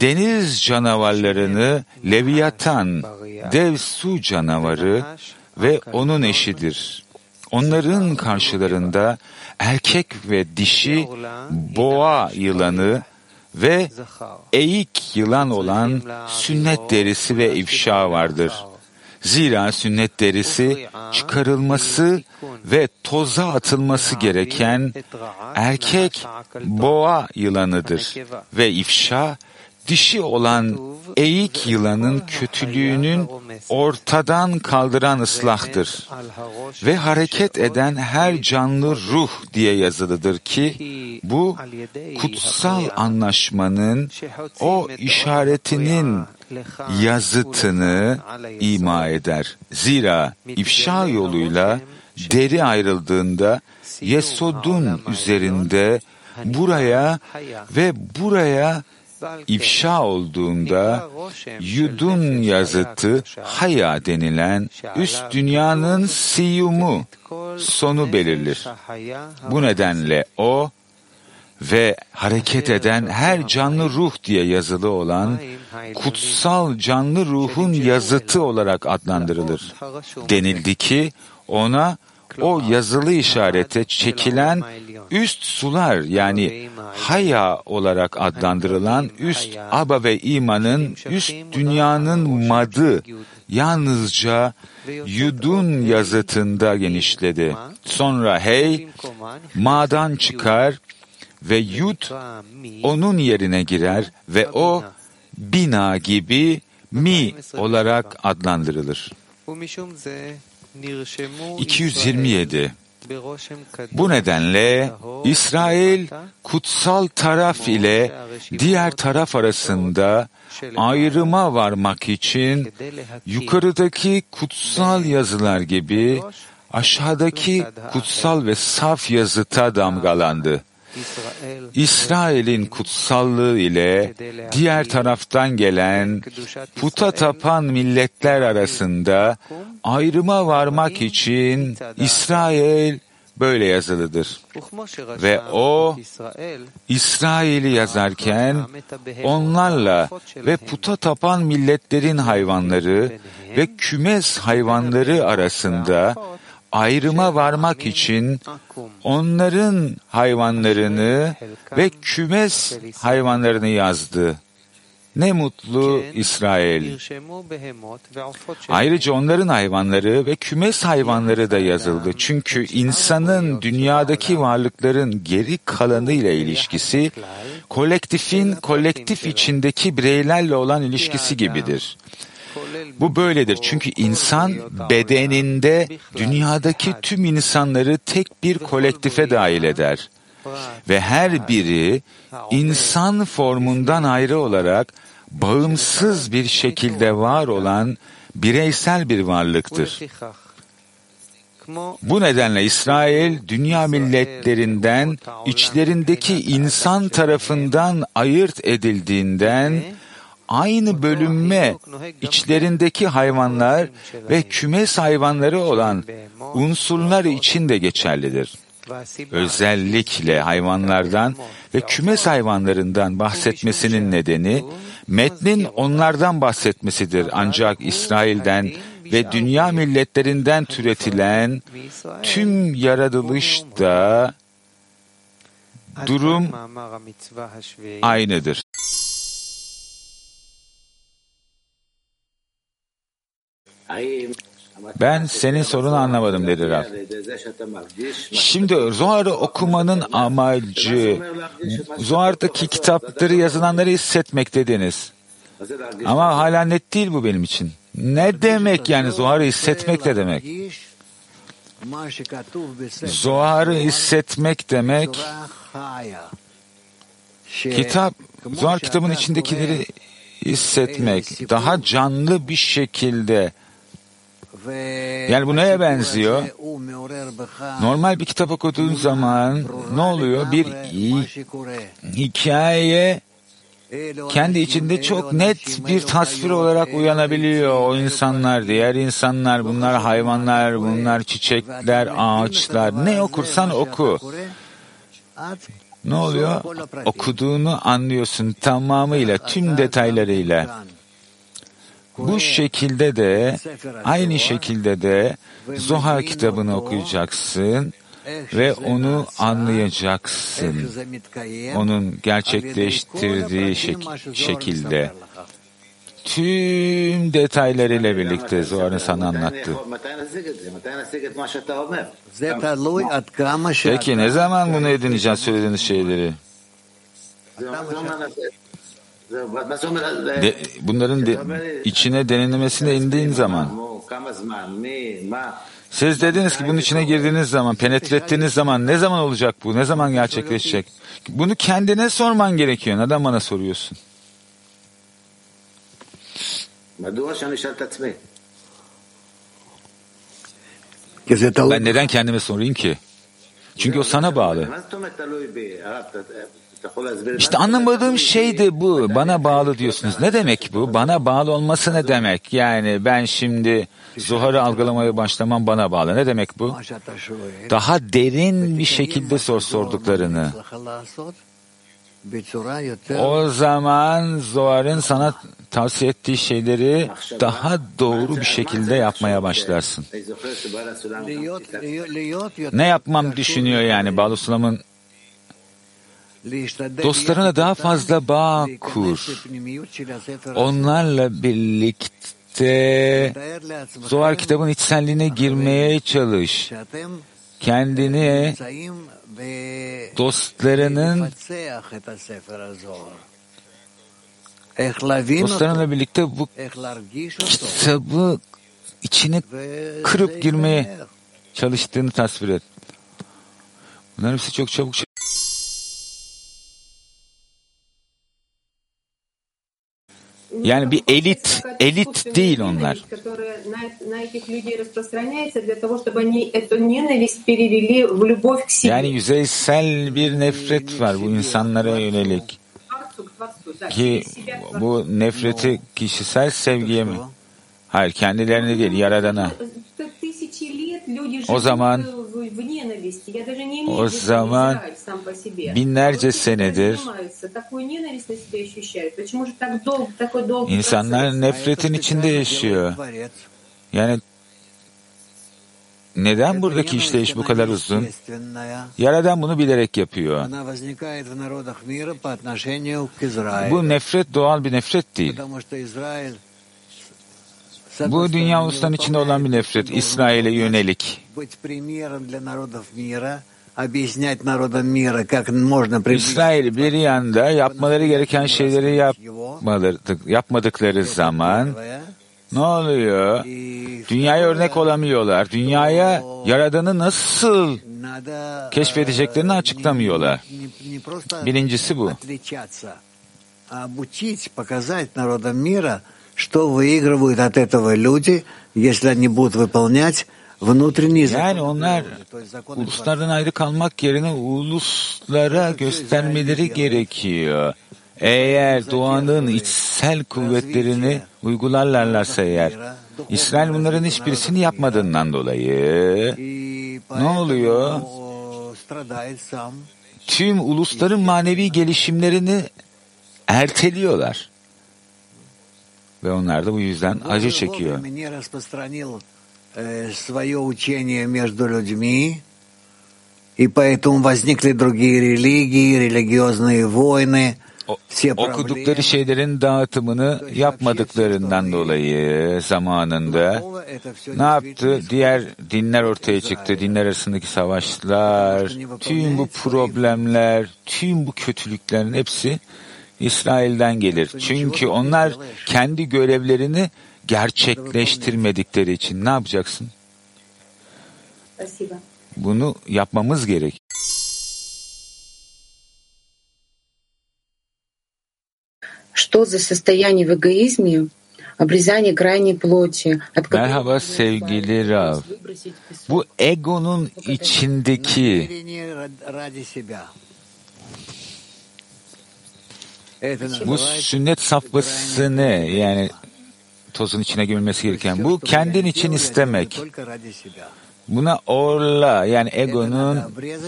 Deniz canavarlarını Leviathan, dev su canavarı ve onun eşidir. Onların karşılarında erkek ve dişi boğa yılanı ve eğik yılan olan sünnet derisi ve ifşa vardır. Zira sünnet derisi çıkarılması ve toza atılması gereken erkek boğa yılanıdır ve ifşa dişi olan eğik yılanın kötülüğünün ortadan kaldıran ıslahtır. Ve hareket eden her canlı ruh diye yazılıdır ki bu kutsal anlaşmanın o işaretinin yazıtını ima eder. Zira ifşa yoluyla deri ayrıldığında Yesod'un üzerinde buraya ve buraya ifşa olduğunda Yudun yazıtı Haya denilen üst dünyanın siyumu sonu belirlir. Bu nedenle o ve hareket eden her canlı ruh diye yazılı olan kutsal canlı ruhun yazıtı olarak adlandırılır. Denildi ki ona o yazılı işarete çekilen üst sular yani haya olarak adlandırılan üst aba ve imanın üst dünyanın madı yalnızca yudun yazıtında genişledi. Sonra hey ma'dan çıkar ve yud onun yerine girer ve o bina gibi mi olarak adlandırılır. 227 Bu nedenle İsrail kutsal taraf ile diğer taraf arasında ayrıma varmak için yukarıdaki kutsal yazılar gibi aşağıdaki kutsal ve saf yazıta damgalandı. İsrail'in kutsallığı ile diğer taraftan gelen puta tapan milletler arasında ayrıma varmak için İsrail böyle yazılıdır. Ve o İsrail'i yazarken onlarla ve puta tapan milletlerin hayvanları ve kümes hayvanları arasında ayrıma varmak için onların hayvanlarını ve kümes hayvanlarını yazdı. Ne mutlu İsrail. Ayrıca onların hayvanları ve kümes hayvanları da yazıldı. Çünkü insanın dünyadaki varlıkların geri kalanı ile ilişkisi, kolektifin kolektif içindeki bireylerle olan ilişkisi gibidir. Bu böyledir çünkü insan bedeninde dünyadaki tüm insanları tek bir kolektife dahil eder. Ve her biri insan formundan ayrı olarak bağımsız bir şekilde var olan bireysel bir varlıktır. Bu nedenle İsrail dünya milletlerinden içlerindeki insan tarafından ayırt edildiğinden aynı bölünme içlerindeki hayvanlar ve kümes hayvanları olan unsurlar için de geçerlidir. Özellikle hayvanlardan ve kümes hayvanlarından bahsetmesinin nedeni metnin onlardan bahsetmesidir. Ancak İsrail'den ve dünya milletlerinden türetilen tüm yaratılışta durum aynıdır. Ben senin sorunu anlamadım dedi Rab. Şimdi Zohar'ı okumanın amacı Zohar'daki kitapları yazılanları hissetmek dediniz. Ama hala net değil bu benim için. Ne demek yani Zohar'ı hissetmek de demek? Zohar'ı hissetmek demek kitap, Zohar kitabın içindekileri hissetmek, daha canlı bir şekilde yani bu neye benziyor? Normal bir kitap okuduğun zaman ne oluyor? Bir hikaye kendi içinde çok net bir tasvir olarak uyanabiliyor o insanlar, diğer insanlar, bunlar hayvanlar, bunlar çiçekler, ağaçlar. Ne okursan oku. Ne oluyor? Okuduğunu anlıyorsun tamamıyla, tüm detaylarıyla. Bu şekilde de, aynı şekilde de Zohar kitabını okuyacaksın ve onu anlayacaksın. Onun gerçekleştirdiği şek- şekilde. Tüm detaylarıyla birlikte Zohar'ın sana anlattı. Peki ne zaman bunu edineceğiz söylediğiniz şeyleri? De, bunların de, içine derinlemesine indiğin zaman siz dediniz ki bunun içine girdiğiniz zaman, penetre ettiğiniz zaman ne zaman olacak bu? Ne zaman gerçekleşecek? Bunu kendine sorman gerekiyor. Neden bana soruyorsun? Ben neden kendime sorayım ki? Çünkü o sana bağlı. İşte anlamadığım şey de bu. Bana bağlı diyorsunuz. Ne demek bu? Bana bağlı olması ne demek? Yani ben şimdi Zuhar'ı algılamaya başlamam bana bağlı. Ne demek bu? Daha derin bir şekilde sor sorduklarını. O zaman Zohar'ın sana tavsiye ettiği şeyleri daha doğru bir şekilde yapmaya başlarsın. Ne yapmam düşünüyor yani Balusulam'ın Dostlarına daha fazla bağ kur. Onlarla birlikte Zohar kitabın içselliğine girmeye çalış. Kendini dostlarının dostlarınla birlikte bu kitabı içine kırıp girmeye çalıştığını tasvir et. Bunların hepsi çok çabuk Yani bir elit, elit değil onlar. Yani yüzeysel bir nefret var bu insanlara yönelik. Ki bu nefreti kişisel sevgiye mi? Hayır kendilerine değil, Yaradan'a. O zaman o zaman binlerce senedir insanlar nefretin içinde yaşıyor. Yani neden buradaki işleyiş bu kadar uzun? Yaradan bunu bilerek yapıyor. Bu nefret doğal bir nefret değil. Bu dünya ustan içinde olan bir nefret, İsrail'e yönelik. İsrail bir yanda yapmaları gereken şeyleri yapmadık, yapmadıkları zaman ne oluyor? Dünyaya örnek olamıyorlar. Dünyaya yaradanı nasıl keşfedeceklerini açıklamıyorlar. Birincisi bu. отличаться, а обучить, показать народам мира, что выигрывают от этого люди, если они будут выполнять внутренние Yani onlar uluslardan ayrı kalmak yerine uluslara göstermeleri gerekiyor. Eğer doğanın içsel kuvvetlerini uygularlarsa eğer, İsrail bunların hiçbirisini yapmadığından dolayı ne oluyor? страдает сам. Tüm ulusların manevi gelişimlerini erteliyorlar. Ve onlar da bu yüzden acı çekiyor. Вовремя не распространил э, свое учение между людьми, и поэтому возникли другие религии, религиозные войны, все Okudukları şeylerin dağıtımını yapmadıklarından dolayı zamanında ne yaptı? Diğer dinler ortaya çıktı. Dinler arasındaki savaşlar, tüm bu problemler, tüm bu kötülüklerin hepsi İsrail'den gelir. Çünkü onlar kendi görevlerini gerçekleştirmedikleri için ne yapacaksın? Спасибо. Bunu yapmamız gerek. Что за состояние в эгоизме, обрезание крайней плоти, от которого Merhaba sevgili Rav. Bu egonun içindeki bu sünnet safhasını yani tozun içine gömülmesi gereken bu kendin için istemek. Buna orla yani egonun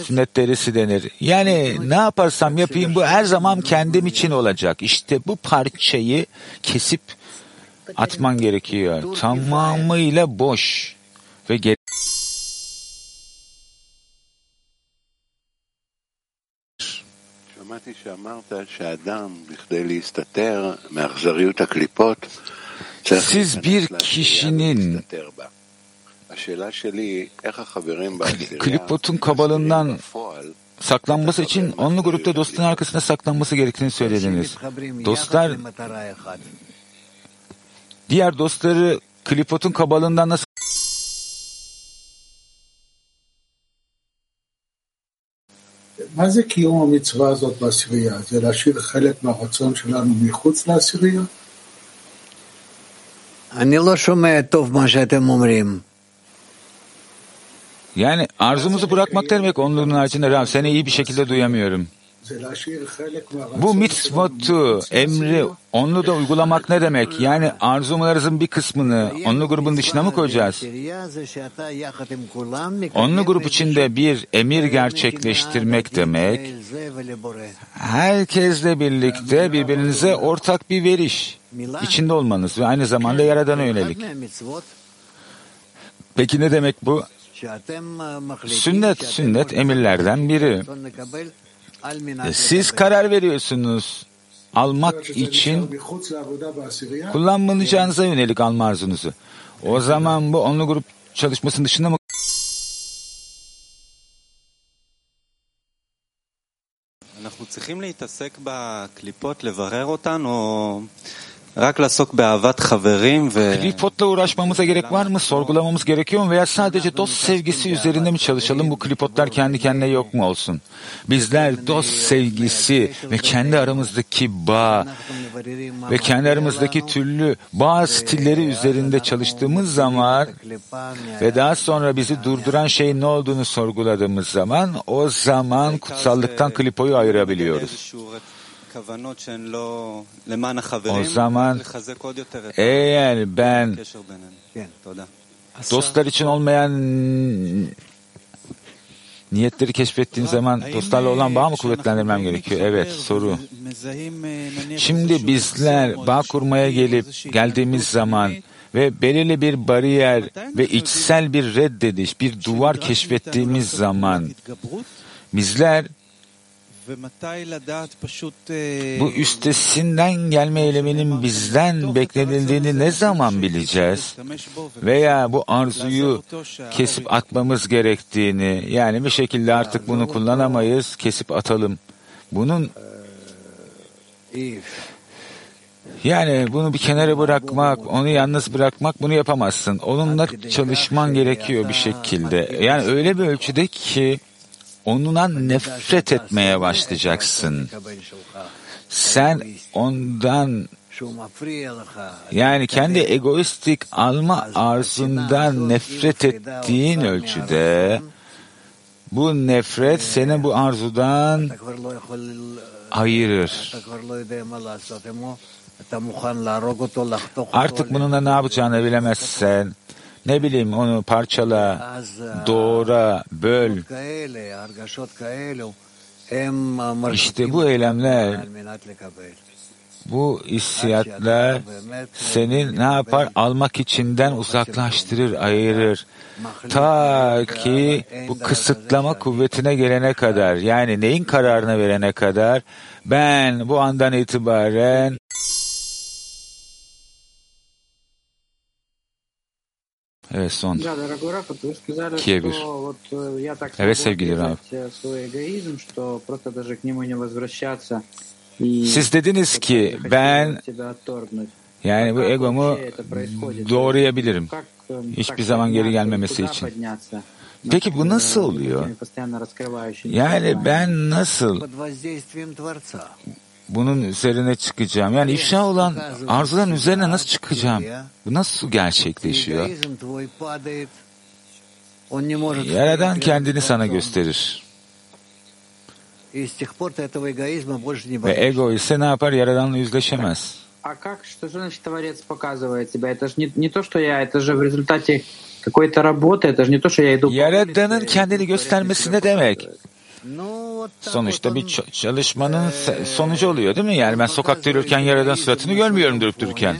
sünnet denir. Yani ne yaparsam yapayım bu her zaman kendim için olacak. İşte bu parçayı kesip atman gerekiyor. Tamamıyla boş ve geri Siz bir kişinin klipotun kabalından saklanması için onlu grupta dostun arkasına saklanması gerektiğini söylediniz. Dostlar diğer dostları klipotun kabalından nasıl מה זה קיום המצווה הזאת בעשירייה? זה להשאיר חלק מהרצון שלנו מחוץ לעשירייה? אני לא שומע טוב מה שאתם אומרים. Yani arzumuzu bırakmak ne demek onluğun haricinde Rab seni iyi bir şekilde duyamıyorum. Bu mitzvot emri onlu da uygulamak ne demek? Yani arzumlarımızın bir kısmını onlu grubun dışına mı koyacağız? Onlu grup içinde bir emir gerçekleştirmek demek, herkesle birlikte birbirinize ortak bir veriş içinde olmanız ve aynı zamanda Yaradan'a yönelik. Peki ne demek bu? Sünnet, sünnet emirlerden biri. רצון לקבל על מנת E, Siz karar veriyorsunuz almak için מחוץ לעבודה בעשירייה? kullanmayacağınıza yönelik alma arzunuzu. O zaman bu onlu grup çalışmasının dışında mı אנחנו צריכים להתעסק בקליפות, לברר אותן, או Klipotla uğraşmamıza gerek var mı? Sorgulamamız gerekiyor mu? Veya sadece dost sevgisi üzerinde mi çalışalım? Bu klipotlar kendi kendine yok mu olsun? Bizler dost sevgisi ve kendi aramızdaki bağ ve kendi aramızdaki türlü bağ stilleri üzerinde çalıştığımız zaman ve daha sonra bizi durduran şeyin ne olduğunu sorguladığımız zaman o zaman kutsallıktan klipoyu ayırabiliyoruz. O zaman eğer ben dostlar için olmayan niyetleri keşfettiğim zaman dostlarla olan bağ mı kuvvetlendirmem gerekiyor? Evet, soru. Şimdi bizler bağ kurmaya gelip geldiğimiz zaman ve belirli bir bariyer ve içsel bir reddediş, bir duvar keşfettiğimiz zaman bizler bu üstesinden gelme eyleminin bizden beklenildiğini ne zaman bileceğiz? Veya bu arzuyu kesip atmamız gerektiğini, yani bir şekilde artık bunu kullanamayız, kesip atalım. Bunun yani bunu bir kenara bırakmak, onu yalnız bırakmak bunu yapamazsın. Onunla çalışman gerekiyor bir şekilde. Yani öyle bir ölçüde ki onunla nefret etmeye başlayacaksın. Sen ondan yani kendi egoistik alma arzundan nefret ettiğin ölçüde bu nefret seni bu arzudan ayırır. Artık bununla ne yapacağını bilemezsen, ne bileyim onu parçala, doğra, böl. İşte bu eylemler, bu hissiyatlar seni ne yapar? Almak içinden uzaklaştırır, ayırır. Ta ki bu kısıtlama kuvvetine gelene kadar, yani neyin kararını verene kadar, ben bu andan itibaren Evet son. Kiye. Evet sevgili Rab. Siz dediniz ki ben yani bu egomu doğrayabilirim. Hiçbir zaman geri gelmemesi için. Peki bu nasıl oluyor? Yani ben nasıl bunun üzerine çıkacağım? Yani ifşa olan arzuların üzerine nasıl çıkacağım? Bu nasıl gerçekleşiyor? Yaradan kendini sana gösterir. Ve ego ise ne yapar? Yaradanla yüzleşemez. А как, что же значит Творец показывает себя? Это же не, не то, что я, это же в результате какой-то работы, это же не то, что я иду по Yaradanın kendini göstermesi ne demek? sonuçta bir çalışmanın sonucu oluyor değil mi? Yani ben sokakta yürürken yaradan suratını görmüyorum durup dururken.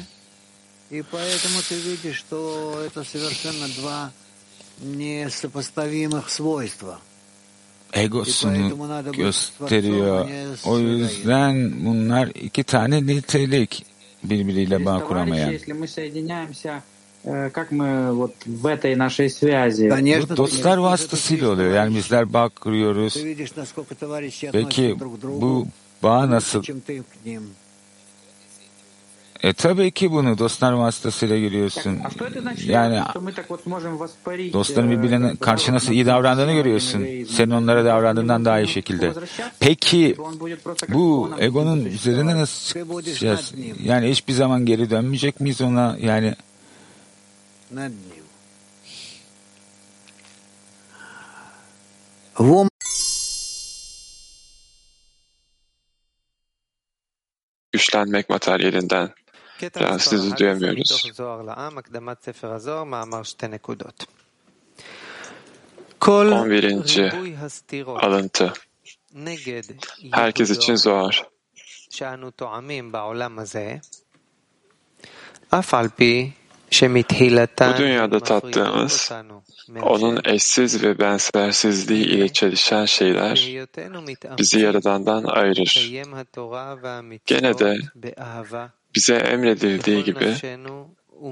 Egosunu gösteriyor. O yüzden bunlar iki tane nitelik birbiriyle bağ kuramayan если мы соединяемся, э, как мы вот в этой нашей связи? Bu dostlar vasıtasıyla oluyor. Yani bizler bağ kuruyoruz. Ты видишь, насколько товарищи Peki относятся друг к другу, bu bağ nasıl? чем ты к ним. E tabii ki bunu dostlar vasıtasıyla görüyorsun. А что это значит, Yani что мы так вот можем воспарить? dostların э, birbirine karşı nasıl iyi davrandığını görüyorsun. Senin onlara davrandığından daha iyi şekilde. Peki bu egonun üzerine nasıl çıkacağız? Yani hiçbir zaman geri dönmeyecek miyiz ona? Yani над ним. Вом Güçlenmek materyalinden rahatsızlığı duyamıyoruz. 11. alıntı. Herkes için Zohar. Bu dünyada tattığımız, onun eşsiz ve benzersizliği ile çelişen şeyler bizi Yaradan'dan ayırır. Gene de bize emredildiği gibi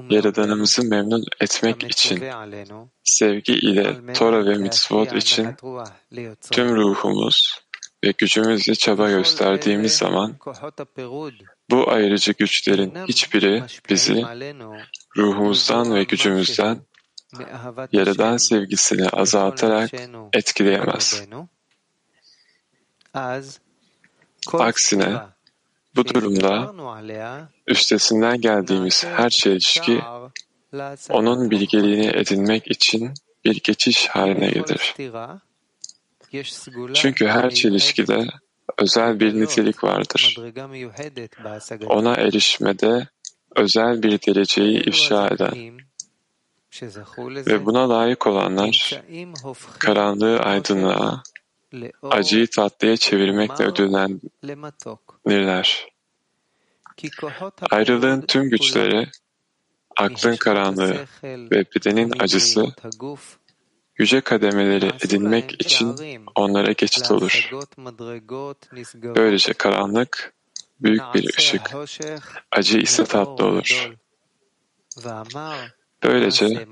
Yaradanımızı memnun etmek için sevgi ile Tora ve mitzvot için tüm ruhumuz ve gücümüzle çaba gösterdiğimiz zaman bu ayrıcı güçlerin hiçbiri bizi ruhumuzdan ve gücümüzden Yaradan sevgisini azaltarak etkileyemez. Aksine bu durumda üstesinden geldiğimiz her şey ilişki onun bilgeliğini edinmek için bir geçiş haline gelir. Çünkü her şey çelişkide özel bir nitelik vardır. Ona erişmede özel bir dereceyi ifşa eden ve buna layık olanlar karanlığı aydınlığa, acıyı tatlıya çevirmekle ödüllenirler. Ayrılığın tüm güçleri, aklın karanlığı ve bedenin acısı yüce kademeleri edinmek için onlara geçit olur. Böylece karanlık büyük bir ışık, acı ise tatlı olur. Böylece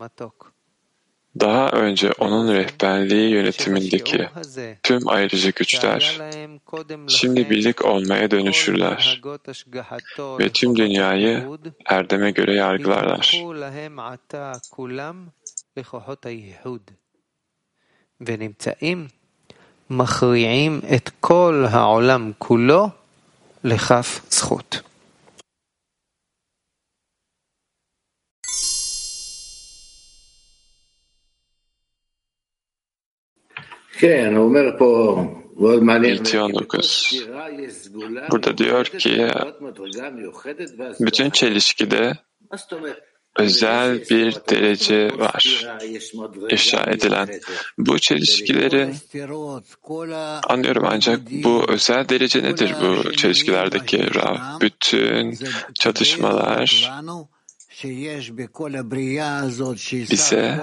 daha önce onun rehberliği yönetimindeki tüm ayrıcı güçler şimdi birlik olmaya dönüşürler ve tüm dünyayı erdeme göre yargılarlar. ונמצאים מכריעים את כל העולם כולו לכף זכות. 9. Burada diyor ki bütün çelişkide özel bir derece var ifşa edilen. Bu çelişkilerin anlıyorum ancak bu özel derece nedir bu çelişkilerdeki Rav? Bütün çatışmalar bize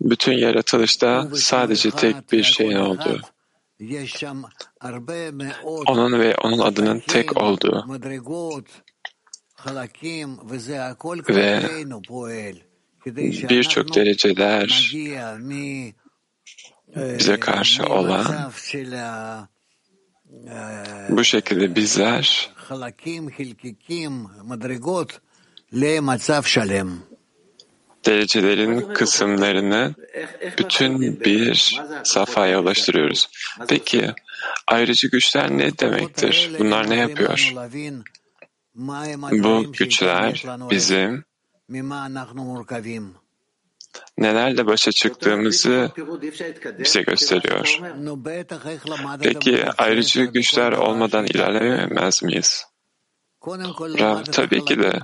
bütün yaratılışta sadece tek bir şeyin olduğu, onun ve onun adının tek olduğu ve birçok dereceler bize karşı olan bu şekilde bizler derecelerin kısımlarını bütün bir safhaya ulaştırıyoruz. Peki ayrıcı güçler ne demektir? Bunlar ne yapıyor? Bu güçler bizim nelerle başa çıktığımızı bize gösteriyor. Peki ayrıcı güçler olmadan ilerleyemez miyiz? Rav, tabii ki de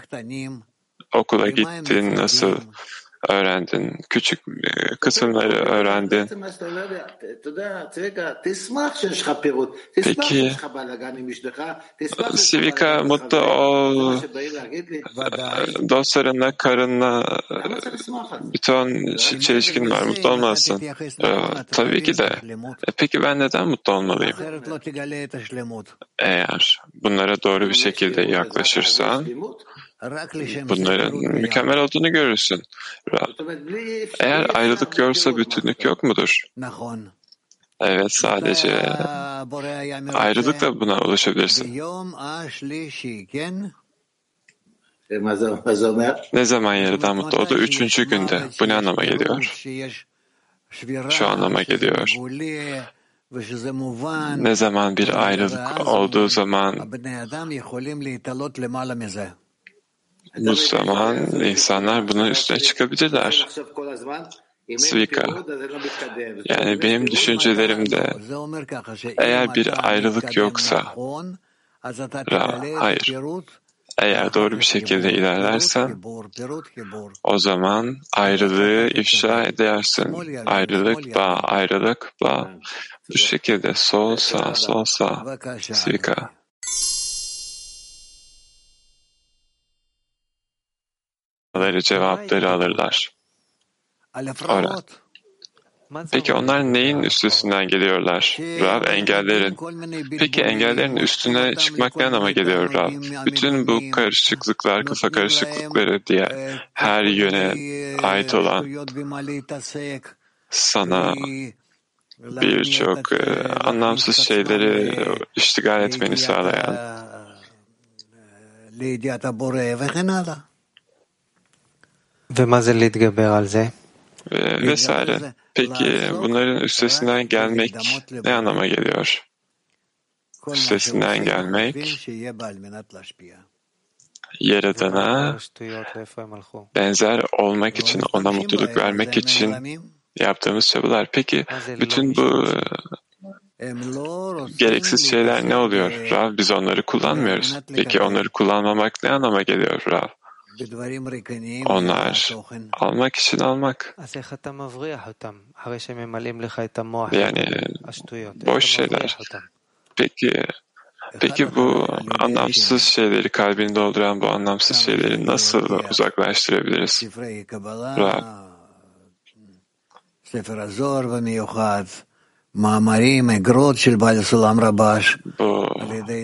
okula gittin, nasıl öğrendin, küçük kısımları öğrendin. Peki, Sivika mutlu ol, dostlarınla, karınla bir ton çelişkin var, mutlu olmazsın. Tabii ki de. E peki ben neden mutlu olmalıyım? Eğer bunlara doğru bir şekilde yaklaşırsan, bunların mükemmel olduğunu görürsün. Eğer ayrılık yoksa bütünlük yok mudur? Evet sadece ayrılıkla buna ulaşabilirsin. Ne zaman yerden mutlu oldu? Üçüncü günde. Bu ne anlama geliyor? Şu anlama geliyor. Ne zaman bir ayrılık olduğu zaman bu zaman insanlar bunun üstüne çıkabilirler. Svika. Yani benim düşüncelerimde eğer bir ayrılık yoksa Ra, hayır. Eğer doğru bir şekilde ilerlersen o zaman ayrılığı ifşa edersin. Ayrılık bağ, ayrılık bağ. Bu şekilde sol sağ, sol sağ. Svika. Cevapları alırlar. Ora. Peki onlar neyin üstesinden geliyorlar? Rav engellerin. Peki engellerin üstüne çıkmak ne anlama geliyor Rav? Bütün bu karışıklıklar, kafa karışıklıkları diye her yöne ait olan sana birçok e, anlamsız şeyleri iştigal etmeni sağlayan ve ee, vesaire. Peki bunların üstesinden gelmek ne anlama geliyor? Üstesinden gelmek Yaradan'a benzer olmak için, ona mutluluk vermek için yaptığımız çabalar. Peki bütün bu e, gereksiz şeyler ne oluyor? Rav biz onları kullanmıyoruz. Peki onları kullanmamak ne anlama geliyor Rav? Onlar almak için almak. Yani boş şeyler. Peki Peki bu anlamsız şeyleri, kalbini dolduran bu anlamsız şeyleri nasıl uzaklaştırabiliriz? Rab. Bu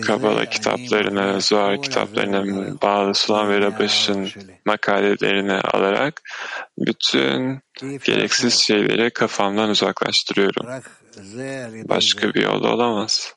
Kabala kitaplarını, Zohar kitaplarının bağlı Sulam ve Rabaş'ın makalelerini alarak bütün gereksiz şeyleri kafamdan uzaklaştırıyorum. Başka bir yol olamaz.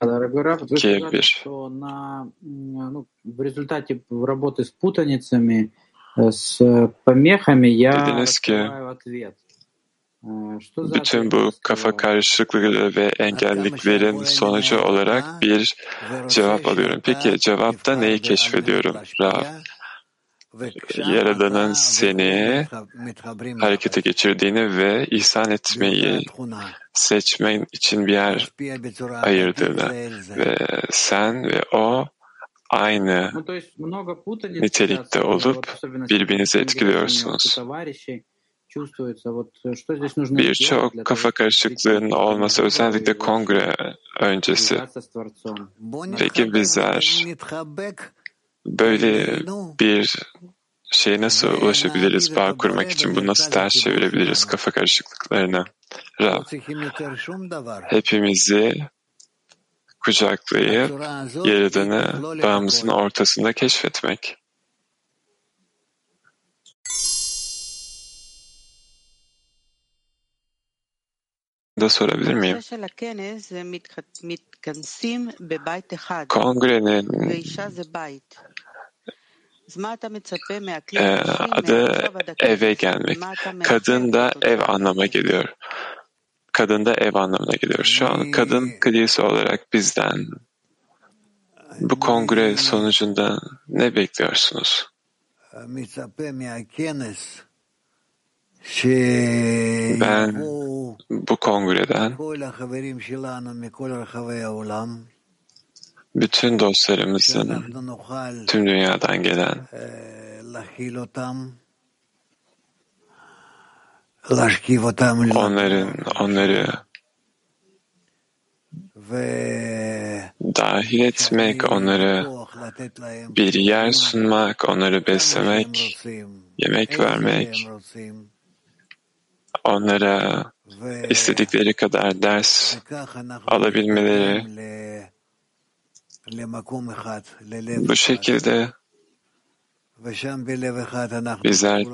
Дорогой Раф, вы сказали, что на, ну, в результате работы с путаницами, с помехами я Dediniz ki ответ. bütün bu kafa karışıklığı ve engelliklerin sonucu olarak bir cevap alıyorum. Peki cevapta neyi keşfediyorum? Rab, Yaradan'ın seni harekete geçirdiğini ve ihsan etmeyi seçmen için bir yer ayırdığını ve sen ve o aynı nitelikte olup birbirinizi etkiliyorsunuz. Birçok kafa karışıklığının olması özellikle kongre öncesi. Peki bizler böyle bir şeye nasıl ulaşabiliriz bağ kurmak için? Bunu nasıl ters çevirebiliriz kafa karışıklıklarına? Rab, hepimizi kucaklayıp Yaradan'ı bağımızın ortasında keşfetmek. da sorabilir miyim? Kongrenin e, adı eve gelmek. Kadın da ev anlamına geliyor. Kadın da ev anlamına geliyor. Şu an kadın kilise olarak bizden bu kongre sonucunda ne bekliyorsunuz? Ben bu kongreden bütün dostlarımızın tüm dünyadan gelen onların onları dahil etmek, onları bir yer sunmak, onları beslemek, yemek vermek, onlara istedikleri kadar ders alabilmeleri bu şekilde bizler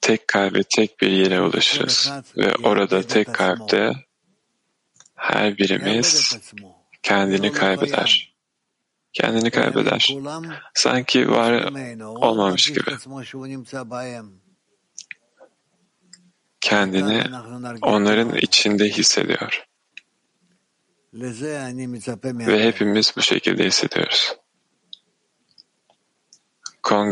tek kalbe tek bir yere ulaşırız ve orada tek kalpte her birimiz kendini kaybeder. Kendini kaybeder. Sanki var olmamış gibi. Kendini onların içinde hissediyor. Ve hepimiz bu şekilde hissediyoruz.